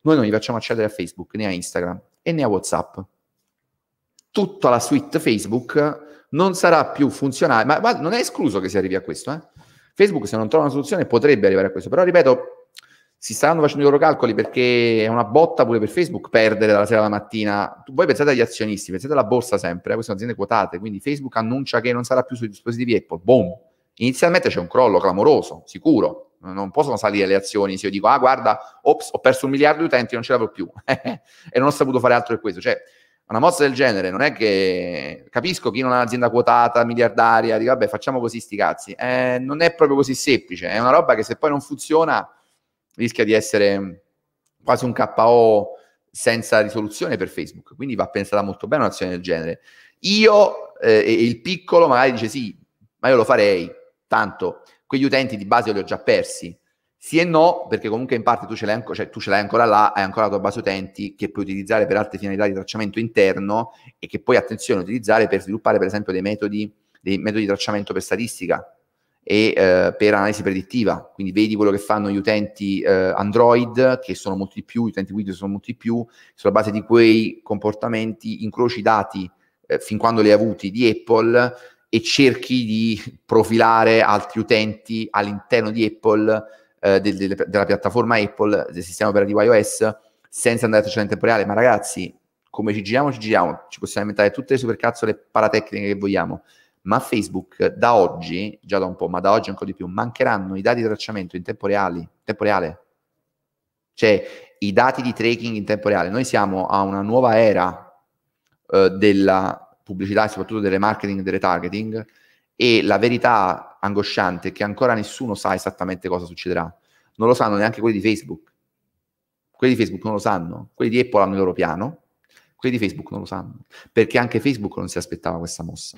noi non li facciamo accedere a Facebook, né a Instagram e né a WhatsApp. Tutta la suite Facebook non sarà più funzionale, ma, ma non è escluso che si arrivi a questo. Eh? Facebook, se non trova una soluzione, potrebbe arrivare a questo, però ripeto, si stanno facendo i loro calcoli perché è una botta pure per Facebook perdere dalla sera alla mattina. Voi pensate agli azionisti, pensate alla borsa sempre, eh? queste sono aziende quotate, quindi Facebook annuncia che non sarà più sui dispositivi Apple, boom. Inizialmente c'è un crollo clamoroso, sicuro, non possono salire le azioni se io dico, ah guarda, ops, ho perso un miliardo di utenti, non ce l'avrò più, (laughs) e non ho saputo fare altro che questo. Cioè, una mossa del genere non è che capisco chi non ha un'azienda quotata, miliardaria, dico vabbè facciamo così sti cazzi, eh, non è proprio così semplice, è una roba che se poi non funziona rischia di essere quasi un KO senza risoluzione per Facebook, quindi va pensata molto bene un'azione del genere. Io eh, e il piccolo magari dice sì, ma io lo farei, tanto quegli utenti di base li ho già persi. Sì e no, perché comunque in parte tu ce, l'hai, cioè, tu ce l'hai ancora là, hai ancora la tua base utenti che puoi utilizzare per altre finalità di tracciamento interno e che puoi, attenzione, utilizzare per sviluppare per esempio dei metodi, dei metodi di tracciamento per statistica e eh, per analisi predittiva. Quindi vedi quello che fanno gli utenti eh, Android, che sono molti di più, gli utenti Windows sono molti di più, sulla base di quei comportamenti incroci i dati eh, fin quando li hai avuti di Apple e cerchi di profilare altri utenti all'interno di Apple, eh, del, del, della piattaforma Apple, del sistema operativo iOS, senza andare a tracciare in tempo reale. Ma ragazzi, come ci giriamo, ci giriamo, ci possiamo inventare tutte le supercazzole paratecniche che vogliamo ma Facebook da oggi, già da un po', ma da oggi ancora di più, mancheranno i dati di tracciamento in tempo, reali, tempo reale. Cioè, i dati di tracking in tempo reale. Noi siamo a una nuova era eh, della pubblicità e soprattutto delle marketing e delle targeting e la verità angosciante è che ancora nessuno sa esattamente cosa succederà. Non lo sanno neanche quelli di Facebook. Quelli di Facebook non lo sanno, quelli di Apple hanno il loro piano, quelli di Facebook non lo sanno, perché anche Facebook non si aspettava questa mossa.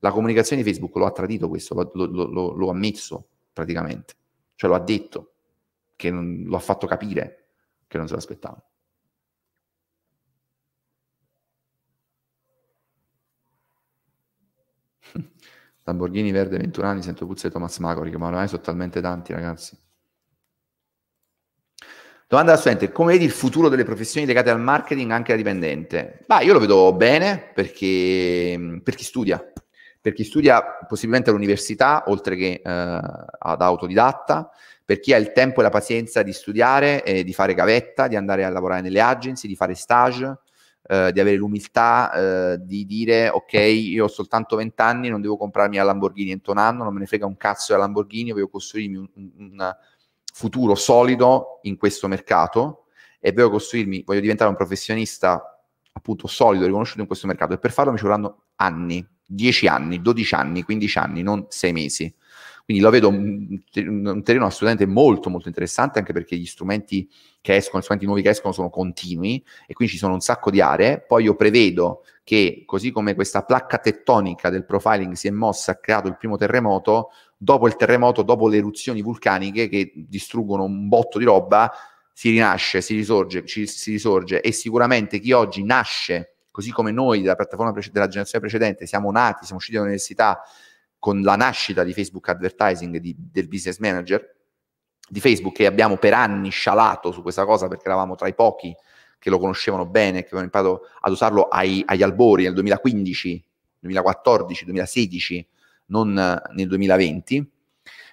La comunicazione di Facebook lo ha tradito questo, lo, lo, lo, lo ha messo praticamente, cioè lo ha detto, che non, lo ha fatto capire che non se l'aspettava. (laughs) Lamborghini verde 21 anni, sento puzza di Thomas Macori, ma ormai sono talmente tanti ragazzi. Domanda da studente, come vedi il futuro delle professioni legate al marketing anche da dipendente? Bah, io lo vedo bene perché per chi studia, per chi studia possibilmente all'università oltre che eh, ad autodidatta, per chi ha il tempo e la pazienza di studiare e di fare gavetta, di andare a lavorare nelle agency, di fare stage, eh, di avere l'umiltà eh, di dire ok, io ho soltanto 20 anni, non devo comprarmi la Lamborghini entro un anno, non me ne frega un cazzo della Lamborghini, voglio costruirmi un, un futuro solido in questo mercato e voglio costruirmi, voglio diventare un professionista appunto solido, riconosciuto in questo mercato. E per farlo mi ci vorranno anni, 10 anni, 12 anni, 15 anni, non 6 mesi. Quindi lo vedo un, terreno assolutamente molto molto interessante anche perché gli strumenti che escono, gli strumenti nuovi che escono sono continui e quindi ci sono un sacco di aree. Poi io prevedo che così come questa placca tettonica del profiling si è mossa, ha creato il primo terremoto, dopo il terremoto, dopo le eruzioni vulcaniche che distruggono un botto di roba, si rinasce, si risorge, ci, si risorge e sicuramente chi oggi nasce, così come noi della piattaforma pre- della generazione precedente, siamo nati, siamo usciti dall'università con la nascita di Facebook Advertising, di, del business manager di Facebook che abbiamo per anni scialato su questa cosa perché eravamo tra i pochi che lo conoscevano bene, che avevano imparato ad usarlo ai, agli albori nel 2015, 2014, 2016 non nel 2020.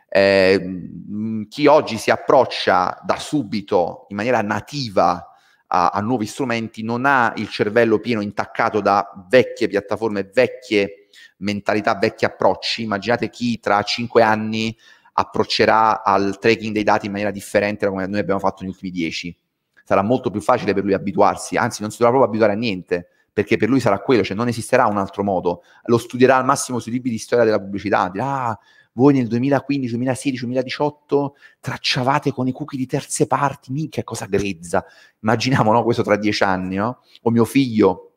Eh, chi oggi si approccia da subito in maniera nativa a, a, nuovi strumenti non ha il cervello pieno intaccato da vecchie piattaforme, vecchie mentalità, vecchi approcci. Immaginate chi tra cinque anni approccerà al tracking dei dati in maniera differente da come noi abbiamo fatto negli ultimi dieci. Sarà molto più facile per lui abituarsi, anzi non si dovrà proprio abituare a niente, perché per lui sarà quello, cioè non esisterà un altro modo. Lo studierà al massimo sui libri di storia della pubblicità, dirà, ah, voi nel 2015, 2016, 2018 tracciavate con i cookie di terze parti, minchia cosa grezza. Immaginiamo no, questo tra dieci anni, no? O mio figlio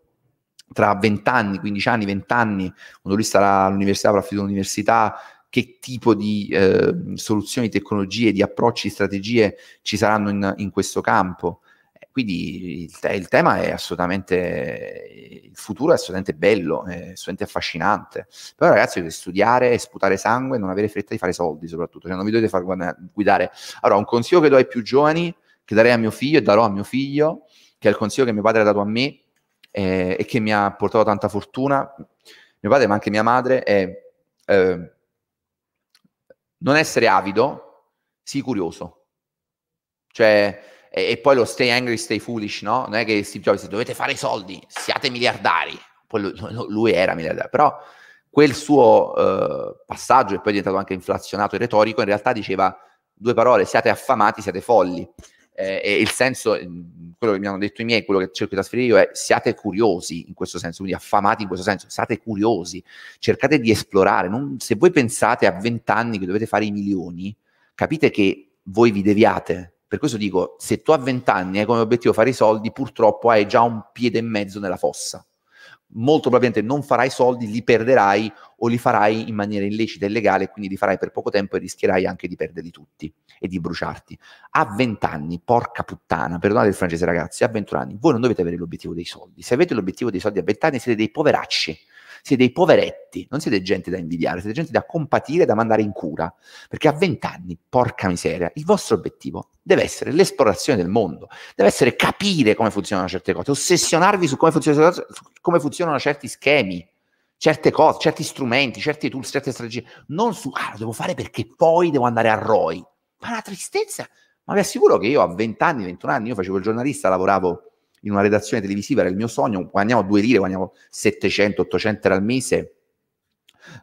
tra vent'anni, quindici anni, vent'anni, quando lui sarà all'università, avrà finito l'università, che tipo di eh, soluzioni, tecnologie, di approcci, strategie ci saranno in, in questo campo. Quindi il, te- il, tema è assolutamente, il futuro è assolutamente bello, è assolutamente affascinante. Però ragazzi dovete studiare, sputare sangue, non avere fretta di fare soldi soprattutto, cioè non vi dovete far guidare. Allora un consiglio che do ai più giovani, che darei a mio figlio e darò a mio figlio, che è il consiglio che mio padre ha dato a me eh, e che mi ha portato tanta fortuna, mio padre ma anche mia madre, è eh, non essere avido, sii curioso. Cioè, e, poi lo stay angry, stay foolish, no? Non è che Steve Jobs dovete fare i soldi, siate miliardari. Poi lui, lui era miliardario, però quel suo uh, passaggio, e poi è diventato anche inflazionato e retorico, in realtà diceva due parole, siate affamati, siate folli. Eh, e il senso, quello che mi hanno detto i miei, quello che cerco di trasferire io è siate curiosi in questo senso, quindi affamati in questo senso, siate curiosi, cercate di esplorare. Non, se voi pensate a vent'anni che dovete fare i milioni, capite che voi vi deviate per questo dico, se tu a 20 anni hai come obiettivo fare i soldi, purtroppo hai già un piede e mezzo nella fossa. Molto probabilmente non farai soldi, li perderai o li farai in maniera illecita e illegale, quindi li farai per poco tempo e rischierai anche di perderli tutti e di bruciarti. A 20 anni, porca puttana, perdonate il francese ragazzi, a 21 anni, voi non dovete avere l'obiettivo dei soldi. Se avete l'obiettivo dei soldi a 20 anni siete dei poveracci siete dei poveretti, non siete gente da invidiare, siete gente da compatire, da mandare in cura, perché a vent'anni, porca miseria, il vostro obiettivo deve essere l'esplorazione del mondo, deve essere capire come funzionano certe cose, ossessionarvi su come funzionano, su come funzionano certi schemi, certe cose, certi strumenti, certi tools, certe strategie, non su, ah, lo devo fare perché poi devo andare a ROI. Ma la tristezza, ma vi assicuro che io a 20 anni, 21 anni, io facevo il giornalista, lavoravo in una redazione televisiva, era il mio sogno, guadagniamo due lire, guadagniamo 700, 800 euro al mese,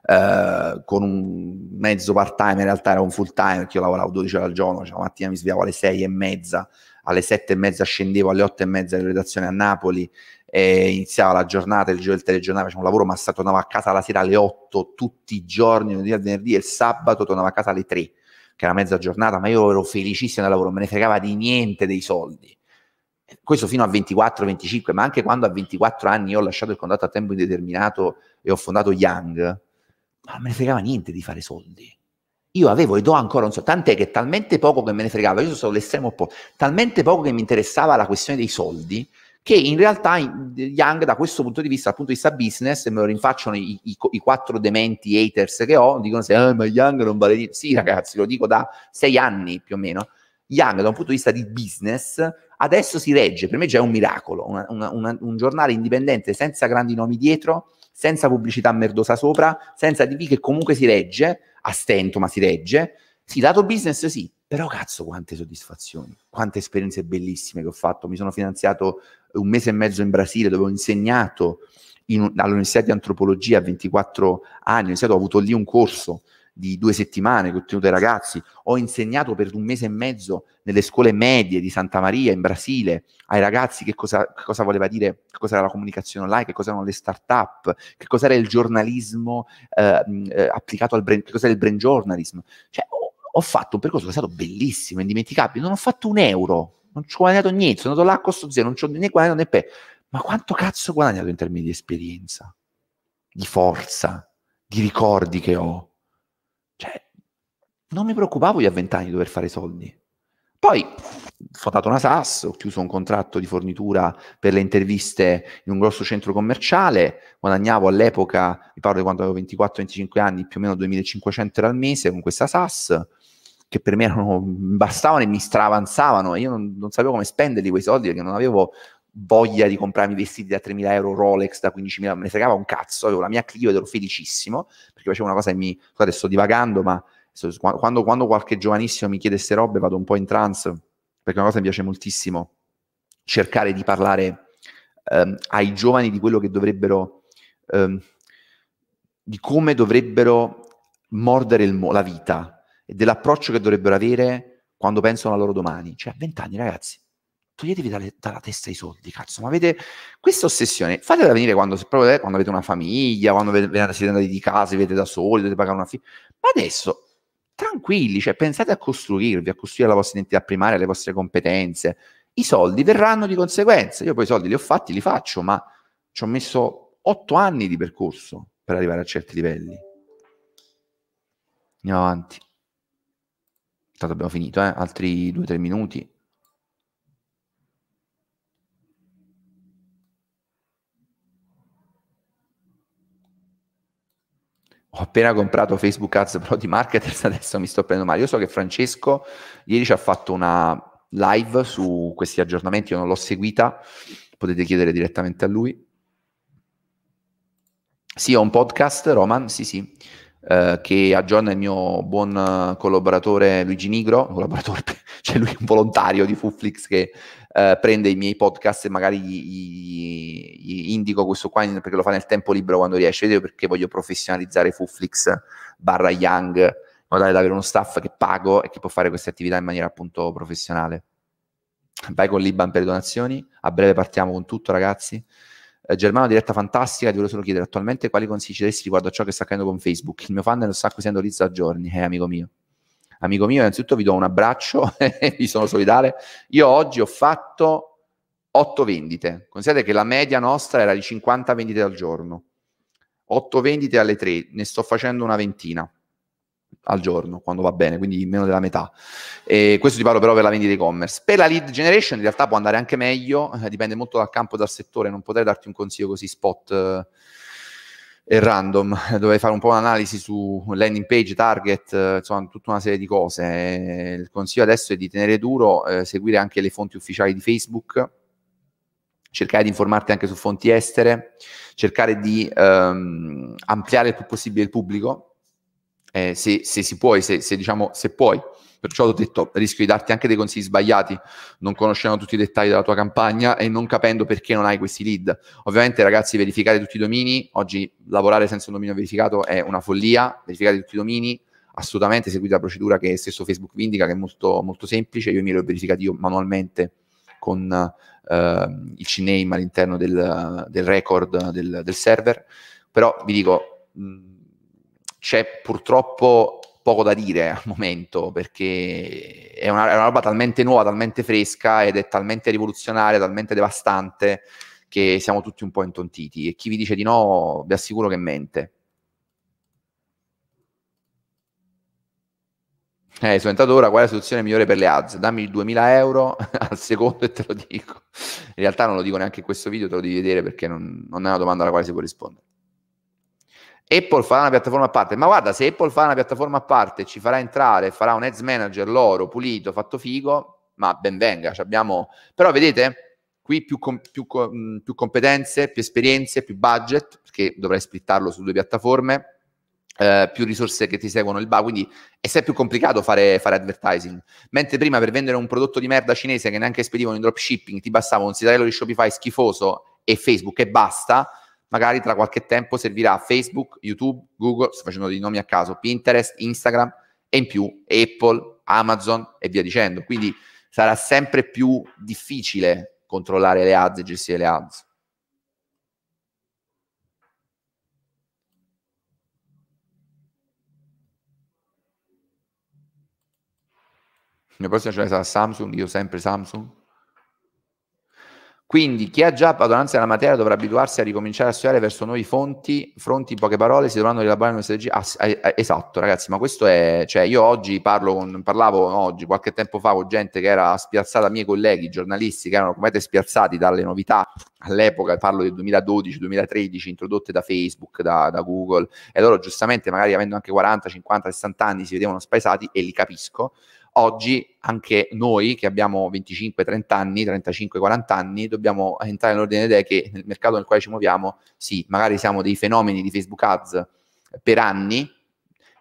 eh, con un mezzo part time, in realtà era un full time perché io lavoravo 12 ore al giorno, cioè la mattina mi svegliavo alle 6 e mezza, alle 7 e mezza scendevo, alle 8 e mezza in redazione a Napoli, e iniziava la giornata, il giro del telegiornale, facevo un lavoro, ma sta, tornavo a casa la sera alle 8 tutti i giorni, lunedì al venerdì e il sabato tornavo a casa alle 3, che era mezza giornata, ma io ero felicissimo del lavoro, non me ne fregava di niente dei soldi. Questo fino a 24-25, ma anche quando a 24 anni ho lasciato il contratto a tempo indeterminato e ho fondato Young, ma non me ne fregava niente di fare soldi. Io avevo e do ancora un soldo, tant'è che talmente poco che me ne fregava, io sono l'estremo opposto, talmente poco che mi interessava la questione dei soldi, che in realtà Young da questo punto di vista, dal punto di vista business, me lo rinfacciano i, i, i quattro dementi haters che ho, dicono se ah, ma Young non vale niente. Sì ragazzi, lo dico da sei anni più o meno. Young da un punto di vista di business adesso si regge, per me già è un miracolo, una, una, una, un giornale indipendente senza grandi nomi dietro, senza pubblicità merdosa sopra, senza DV che comunque si regge, a stento ma si regge. Sì, lato business sì, però cazzo quante soddisfazioni, quante esperienze bellissime che ho fatto. Mi sono finanziato un mese e mezzo in Brasile dove ho insegnato in, all'Università di Antropologia a 24 anni, ho avuto lì un corso di due settimane che ho tenuto ai ragazzi, ho insegnato per un mese e mezzo nelle scuole medie di Santa Maria in Brasile ai ragazzi che cosa, che cosa voleva dire, che cosa era la comunicazione online, che cosa erano le start-up, che cosa era il giornalismo eh, eh, applicato al brain, che cosa era il brain journalism. Cioè, ho, ho fatto un percorso che è stato bellissimo, indimenticabile, non ho fatto un euro, non ci ho guadagnato niente, sono andato là a costo zero, non ci ho né guadagnato né pe. Ma quanto cazzo ho guadagnato in termini di esperienza, di forza, di ricordi che ho? Cioè, non mi preoccupavo io a vent'anni di dover fare soldi. Poi ho fondato una SAS, ho chiuso un contratto di fornitura per le interviste in un grosso centro commerciale, guadagnavo all'epoca, mi parlo di quando avevo 24-25 anni, più o meno 2500 euro al mese con questa SAS, che per me erano, bastavano e mi stravanzavano e io non, non, sapevo come spenderli quei soldi perché non avevo voglia di comprarmi vestiti da 3.000 euro Rolex, da 15.000, me ne fregava un cazzo, avevo la mia Clio ed ero felicissimo perché facevo una cosa che mi, scusate sto divagando ma quando, quando qualche giovanissimo mi chiede queste robe vado un po' in trance perché una cosa mi piace moltissimo cercare di parlare um, ai giovani di quello che dovrebbero um, di come dovrebbero mordere mo- la vita e dell'approccio che dovrebbero avere quando pensano alla loro domani. Cioè, a vent'anni, ragazzi, toglietevi dalle, dalla testa i soldi, cazzo, ma avete questa ossessione, fatela venire quando, proprio, quando avete una famiglia, quando vedete, siete andati di casa, vivete da soli, dovete pagare una figlia, ma adesso, tranquilli, cioè, pensate a costruirvi, a costruire la vostra identità primaria, le vostre competenze, i soldi verranno di conseguenza, io poi i soldi li ho fatti, li faccio, ma ci ho messo otto anni di percorso per arrivare a certi livelli. Andiamo avanti. Tanto abbiamo finito, eh? altri due o tre minuti. Ho appena comprato Facebook Ads Pro di Marketers, adesso mi sto prendendo male. Io so che Francesco ieri ci ha fatto una live su questi aggiornamenti, io non l'ho seguita, potete chiedere direttamente a lui. Sì, ho un podcast, Roman, sì, sì. Eh, che aggiorna il mio buon collaboratore Luigi Nigro, collaboratore, (laughs) cioè lui un volontario di Fuflix che uh, prende i miei podcast e magari gli, gli, gli, indico questo qua perché lo fa nel tempo libero quando riesce, Vedete perché voglio professionalizzare Fuflix barra Young, in modo tale da avere uno staff che pago e che può fare queste attività in maniera appunto professionale. Vai con l'Iban per le donazioni, a breve partiamo con tutto ragazzi. Eh, Germano, diretta fantastica, ti volevo solo chiedere attualmente quali consigli daresti riguardo a ciò che sta accadendo con Facebook. Il mio fan lo sta acquisendo Liz a giorni, eh, amico mio. Amico mio, innanzitutto vi do un abbraccio, (laughs) vi sono solidale. Io oggi ho fatto 8 vendite. Considerate che la media nostra era di 50 vendite al giorno. 8 vendite alle 3, ne sto facendo una ventina al giorno, quando va bene, quindi meno della metà. E questo ti parlo però per la vendita e-commerce. Per la lead generation in realtà può andare anche meglio, eh, dipende molto dal campo dal settore, non potrei darti un consiglio così spot eh, e random, (laughs) dovrei fare un po' un'analisi su landing page, target, insomma tutta una serie di cose. Il consiglio adesso è di tenere duro, eh, seguire anche le fonti ufficiali di Facebook, cercare di informarti anche su fonti estere, cercare di ehm, ampliare il più possibile il pubblico, eh, se, se, si può, se, se, diciamo, se puoi. Perciò ho detto, rischio di darti anche dei consigli sbagliati, non conoscendo tutti i dettagli della tua campagna e non capendo perché non hai questi lead. Ovviamente, ragazzi, verificate tutti i domini. Oggi lavorare senza un dominio verificato è una follia. Verificate tutti i domini, assolutamente seguite la procedura che stesso Facebook vi indica, che è molto, molto semplice. Io mi ero verificato io manualmente con uh, il CNAME all'interno del, del record del, del, server. Però vi dico, mh, c'è purtroppo poco da dire al momento perché è una, è una roba talmente nuova, talmente fresca ed è talmente rivoluzionaria, talmente devastante che siamo tutti un po' intontiti e chi vi dice di no vi assicuro che mente. Eh, sono entrato ora, qual è la soluzione migliore per le ads? Dammi 2000 euro (laughs) al secondo e te lo dico. In realtà non lo dico neanche in questo video, te lo devi vedere perché non, non è una domanda alla quale si può rispondere. Apple farà una piattaforma a parte, ma guarda, se Apple fa una piattaforma a parte, ci farà entrare, farà un ads manager loro, pulito, fatto figo, ma ben venga, abbiamo... Però vedete, qui più, com- più, com- più, competenze, più esperienze, più budget, perché dovrai splittarlo su due piattaforme, eh, più risorse che ti seguono il bar, quindi è sempre più complicato fare, fare, advertising. Mentre prima per vendere un prodotto di merda cinese che neanche spedivano in dropshipping ti bastava un sito di Shopify schifoso e Facebook e basta, magari tra qualche tempo servirà Facebook, YouTube, Google, sto facendo dei nomi a caso, Pinterest, Instagram e in più Apple, Amazon e via dicendo. Quindi sarà sempre più difficile controllare le ads e gestire le ads. La mia prossima scelta sarà Samsung, io sempre Samsung. Quindi chi ha già padronanza della materia dovrà abituarsi a ricominciare a studiare verso nuovi fonti, fronti, in poche parole, si dovranno rielaborare una strategia. Ah, esatto, ragazzi, ma questo è, cioè io oggi parlo con, parlavo oggi, qualche tempo fa, con gente che era spiazzata, miei colleghi, giornalisti, che erano completamente spiazzati dalle novità all'epoca, parlo del 2012-2013, introdotte da Facebook, da, da Google, e loro giustamente, magari avendo anche 40, 50, 60 anni, si vedevano spaesati e li capisco oggi anche noi che abbiamo 25, 30 anni, 35, 40 anni, dobbiamo entrare nell'ordine idee che nel mercato nel quale ci muoviamo, sì, magari siamo dei fenomeni di Facebook Ads per anni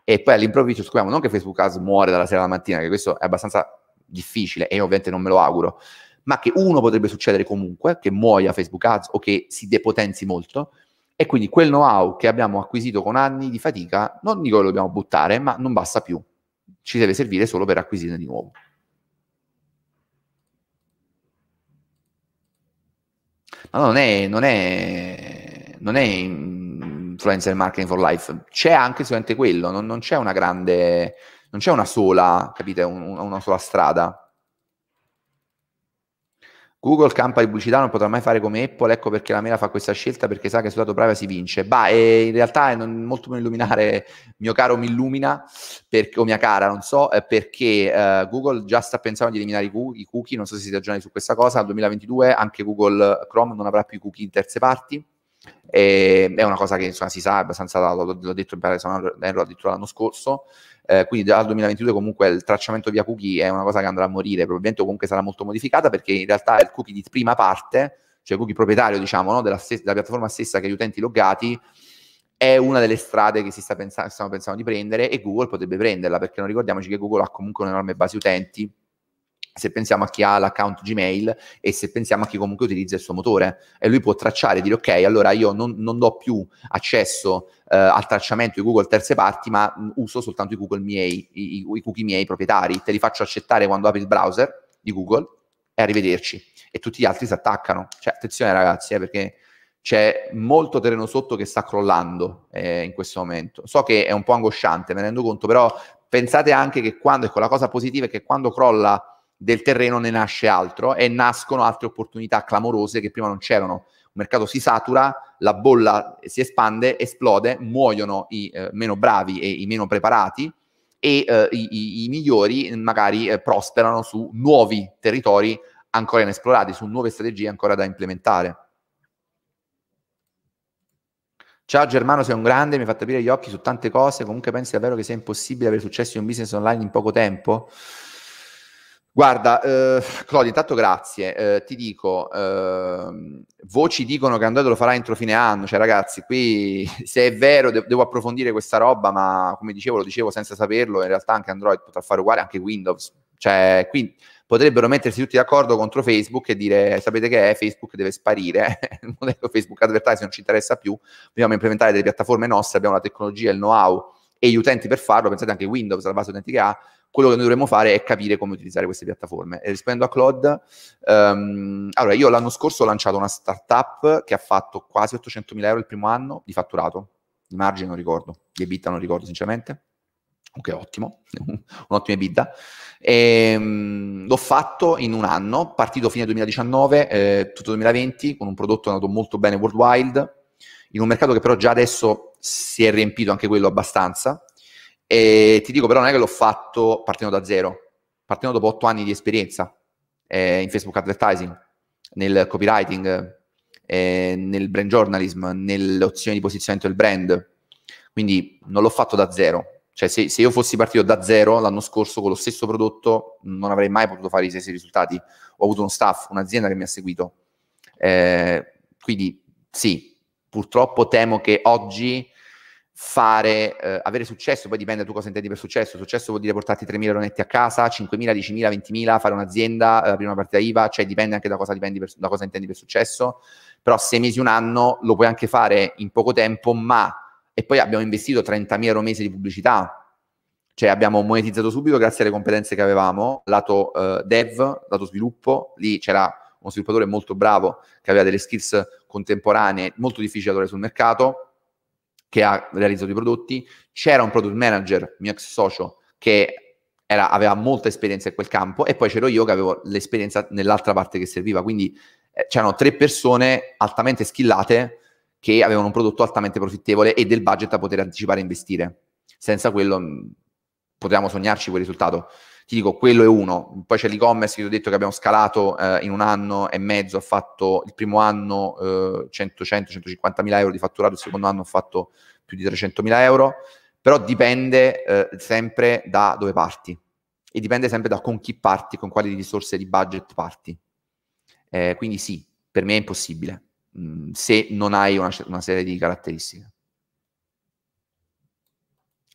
e poi all'improvviso scopriamo non che Facebook Ads muore dalla sera alla mattina, che questo è abbastanza difficile e ovviamente non me lo auguro, ma che uno potrebbe succedere comunque, che muoia Facebook Ads o che si depotenzi molto e quindi quel know-how che abbiamo acquisito con anni di fatica, non dico che lo dobbiamo buttare, ma non basta più ci deve servire solo per acquisire di nuovo. Ma non è, non è, non è influencer marketing for life, c'è anche solamente quello, non, non c'è una grande, non c'è una sola, capite, un, una sola strada. Google campa di pubblicità non potrà mai fare come Apple, ecco perché la mela fa questa scelta perché sa che sul lato privacy vince. Bah, in realtà è molto meno illuminare, mio caro mi illumina, perché, o mia cara, non so, perché uh, Google già sta pensando di eliminare i, cookie, i cookie, non so se siete aggiornati su questa cosa, al 2022 anche Google Chrome non avrà più i cookie in terze parti, e, è una cosa che insomma, si sa, abbastanza, l'ho, l'ho detto in addirittura l'anno scorso, eh, quindi dal 2022 comunque il tracciamento via cookie è una cosa che andrà a morire, probabilmente comunque sarà molto modificata perché in realtà il cookie di prima parte, cioè il cookie proprietario diciamo no, della, stessa, della, piattaforma stessa che gli utenti loggati, è una delle strade che si sta pensando, stiamo pensando di prendere e Google potrebbe prenderla perché non ricordiamoci che Google ha comunque un'enorme base utenti se pensiamo a chi ha l'account Gmail e se pensiamo a chi comunque utilizza il suo motore. E lui può tracciare e dire ok allora io non, non do più accesso eh, al tracciamento di Google terze parti ma uso soltanto i Google miei, i, i, cookie miei proprietari, te li faccio accettare quando apri il browser di Google e arrivederci. E tutti gli altri si attaccano, cioè attenzione ragazzi eh, perché c'è molto terreno sotto che sta crollando eh, in questo momento. So che è un po' angosciante, me ne rendo conto, però pensate anche che quando, ecco, la cosa positiva è che quando crolla del terreno ne nasce altro e nascono altre opportunità clamorose che prima non c'erano. Il mercato si satura, la bolla si espande, esplode, muoiono i eh, meno bravi e i meno preparati e eh, i, i, migliori magari eh, prosperano su nuovi territori ancora inesplorati, su nuove strategie ancora da implementare. Ciao Germano, sei un grande, mi hai fatto aprire gli occhi su tante cose, comunque pensi davvero che sia impossibile avere successo in un business online in poco tempo? Guarda, eh, Claudio, intanto grazie. Eh, ti dico, eh, voci dicono che Android lo farà entro fine anno, cioè ragazzi, qui (laughs) se è vero de- devo approfondire questa roba, ma come dicevo, lo dicevo senza saperlo, in realtà anche Android potrà fare uguale, anche Windows. Cioè, qui potrebbero mettersi tutti d'accordo contro Facebook e dire, sapete che è, Facebook deve sparire, (laughs) il modello Facebook Advertising non ci interessa più, dobbiamo implementare delle piattaforme nostre, abbiamo la tecnologia, il know-how e gli utenti per farlo, pensate anche Windows, la base utenti che ha, quello che noi dovremmo fare è capire come utilizzare queste piattaforme. E rispondendo a Claude, um, allora io l'anno scorso ho lanciato una startup che ha fatto quasi 800.000 euro il primo anno di fatturato, di margine non ricordo, di EBITDA non ricordo sinceramente, ok ottimo, (laughs) un'ottima EBITDA. E, um, l'ho fatto in un anno, partito fine 2019, eh, tutto 2020, con un prodotto andato molto bene worldwide, in un mercato che però già adesso si è riempito anche quello abbastanza, e ti dico però non è che l'ho fatto partendo da zero, partendo dopo otto anni di esperienza eh, in Facebook Advertising, nel copywriting, eh, nel brand journalism, nelle opzioni di posizionamento del brand. Quindi non l'ho fatto da zero. Cioè se, se, io fossi partito da zero l'anno scorso con lo stesso prodotto non avrei mai potuto fare i stessi risultati. Ho avuto uno staff, un'azienda che mi ha seguito. Eh, quindi sì, purtroppo temo che oggi fare, eh, avere successo, poi dipende da tu cosa intendi per successo, successo vuol dire portarti 3.000 euro a casa, 5.000, 10.000, 20.000, fare un'azienda, eh, aprire una partita IVA, cioè dipende anche da cosa, per, da cosa intendi per successo, però sei mesi, un anno lo puoi anche fare in poco tempo, ma, e poi abbiamo investito 30.000 euro mese di pubblicità, cioè abbiamo monetizzato subito grazie alle competenze che avevamo, lato eh, dev, lato sviluppo, lì c'era uno sviluppatore molto bravo che aveva delle skills contemporanee molto difficili da trovare sul mercato, che ha realizzato i prodotti, c'era un product manager, mio ex socio, che era, aveva molta esperienza in quel campo e poi c'ero io che avevo l'esperienza nell'altra parte che serviva, quindi eh, c'erano tre persone altamente skillate che avevano un prodotto altamente profittevole e del budget da poter anticipare e investire. Senza quello mh, potevamo sognarci quel risultato ti dico quello è uno, poi c'è l'e-commerce che ti ho detto che abbiamo scalato eh, in un anno e mezzo, ha fatto il primo anno eh, 100, 100, 150 mila euro di fatturato, il secondo anno ho fatto più di 300 mila euro, però dipende eh, sempre da dove parti e dipende sempre da con chi parti, con quali risorse di budget parti. Eh, quindi sì, per me è impossibile mh, mm, se non hai una, una serie di caratteristiche.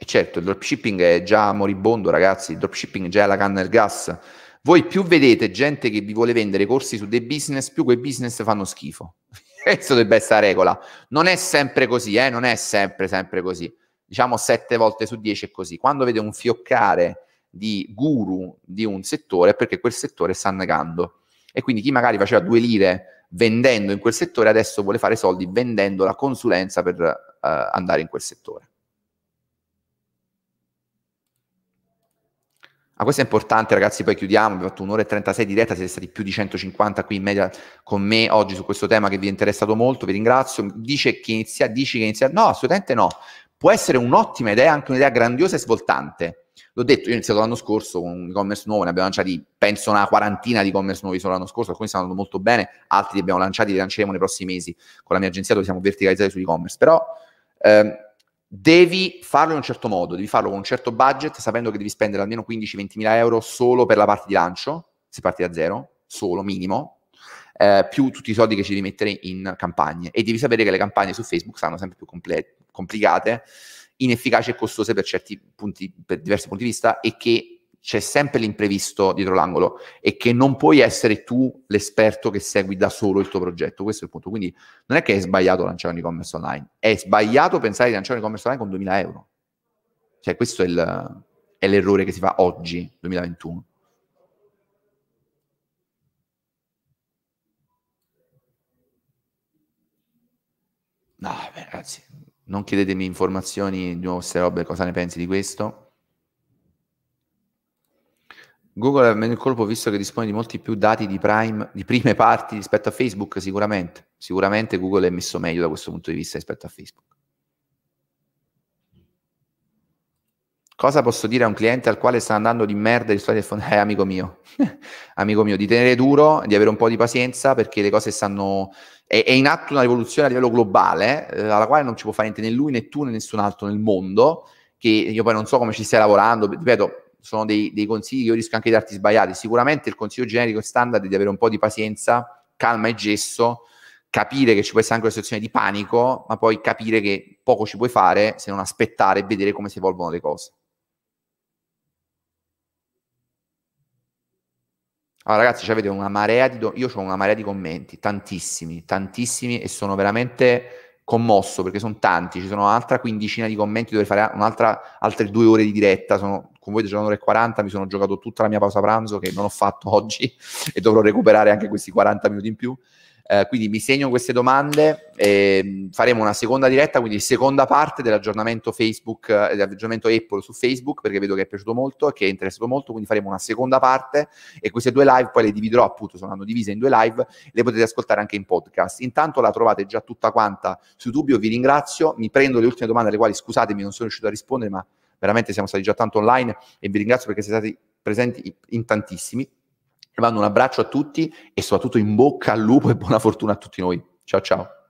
E certo, il dropshipping è già moribondo, ragazzi, il dropshipping già è la canna del gas. Voi più vedete gente che vi vuole vendere corsi su dei business, più quei business fanno schifo. (laughs) Questa dovrebbe essere la regola. Non è sempre così, eh? non è sempre, sempre così. Diciamo sette volte su dieci è così. Quando vede un fioccare di guru di un settore è perché quel settore sta negando. E quindi chi magari faceva due lire vendendo in quel settore adesso vuole fare soldi vendendo la consulenza per uh, andare in quel settore. Ma questo è importante, ragazzi. Poi chiudiamo. Abbiamo fatto un'ora e 36 di diretta. Siete stati più di 150 qui in media con me oggi su questo tema che vi è interessato molto. Vi ringrazio. Dice che inizia, dici che inizia. No, assolutamente no. Può essere un'ottima idea, anche un'idea grandiosa e svoltante. L'ho detto, io ho iniziato l'anno scorso con un e-commerce nuovo, ne abbiamo lanciati penso una quarantina di e-commerce nuovi solo l'anno scorso, alcuni stanno andando molto bene, altri li abbiamo lanciati, li lanceremo nei prossimi mesi con la mia agenzia dove siamo verticalizzati sull'e-commerce. Però ehm, devi farlo in un certo modo, devi farlo con un certo budget, sapendo che devi spendere almeno 15-20 mila euro solo per la parte di lancio, se parti da zero, solo, minimo, eh, più tutti i soldi che ci devi mettere in campagne. E devi sapere che le campagne su Facebook saranno sempre più comple- complicate, inefficaci e costose per certi punti, per diversi punti di vista, e che c'è sempre l'imprevisto dietro l'angolo e che non puoi essere tu l'esperto che segui da solo il tuo progetto. Questo è il punto. Quindi non è che è sbagliato lanciare un e-commerce online, è sbagliato pensare di lanciare un e-commerce online con 2000 euro. Cioè questo è, il, è l'errore che si fa oggi, 2021. No, beh, ragazzi, non chiedetemi informazioni di nuovo queste robe, cosa ne pensi di questo Google ha meno il colpo visto che dispone di molti più dati di, prime, di prime parti rispetto a Facebook, sicuramente. Sicuramente Google è messo meglio da questo punto di vista rispetto a Facebook. Cosa posso dire a un cliente al quale sta andando di merda di del fondo? (laughs) Eh, amico mio, (laughs) amico mio, di tenere duro, di avere un po' di pazienza perché le cose stanno... È, è in atto una rivoluzione a livello globale eh, alla quale non ci può fare niente né lui né tu né nessun altro nel mondo, che io poi non so come ci stia lavorando, ripeto, sono dei, dei consigli che io rischio anche di darti sbagliati. Sicuramente il consiglio generico standard è di avere un po' di pazienza, calma e gesso, capire che ci può essere anche una situazione di panico, ma poi capire che poco ci puoi fare se non aspettare e vedere come si evolvono le cose. Allora, ragazzi, avete una marea di. Do- io ho una marea di commenti, tantissimi, tantissimi, e sono veramente commosso perché sono tanti. Ci sono un'altra quindicina di commenti. Dovrei fare un'altra, altre due ore di diretta. Sono con voi già un'ora e 40. Mi sono giocato tutta la mia pausa pranzo che non ho fatto (laughs) oggi e dovrò recuperare anche questi 40 minuti in più. Eh, quindi mi segno queste domande, e faremo una seconda diretta, quindi seconda parte dell'aggiornamento Facebook, eh, dell'aggiornamento Apple su Facebook, perché vedo che è piaciuto molto e che è interessato molto, quindi faremo una seconda parte e queste due live poi le dividerò appunto, saranno divise in due live, le potete ascoltare anche in podcast. Intanto la trovate già tutta quanta su YouTube, vi ringrazio, mi prendo le ultime domande alle quali scusatemi non sono riuscito a rispondere, ma veramente siamo stati già tanto online e vi ringrazio perché siete stati presenti in tantissimi mando un abbraccio a tutti e soprattutto in bocca al lupo e buona fortuna a tutti noi. Ciao ciao.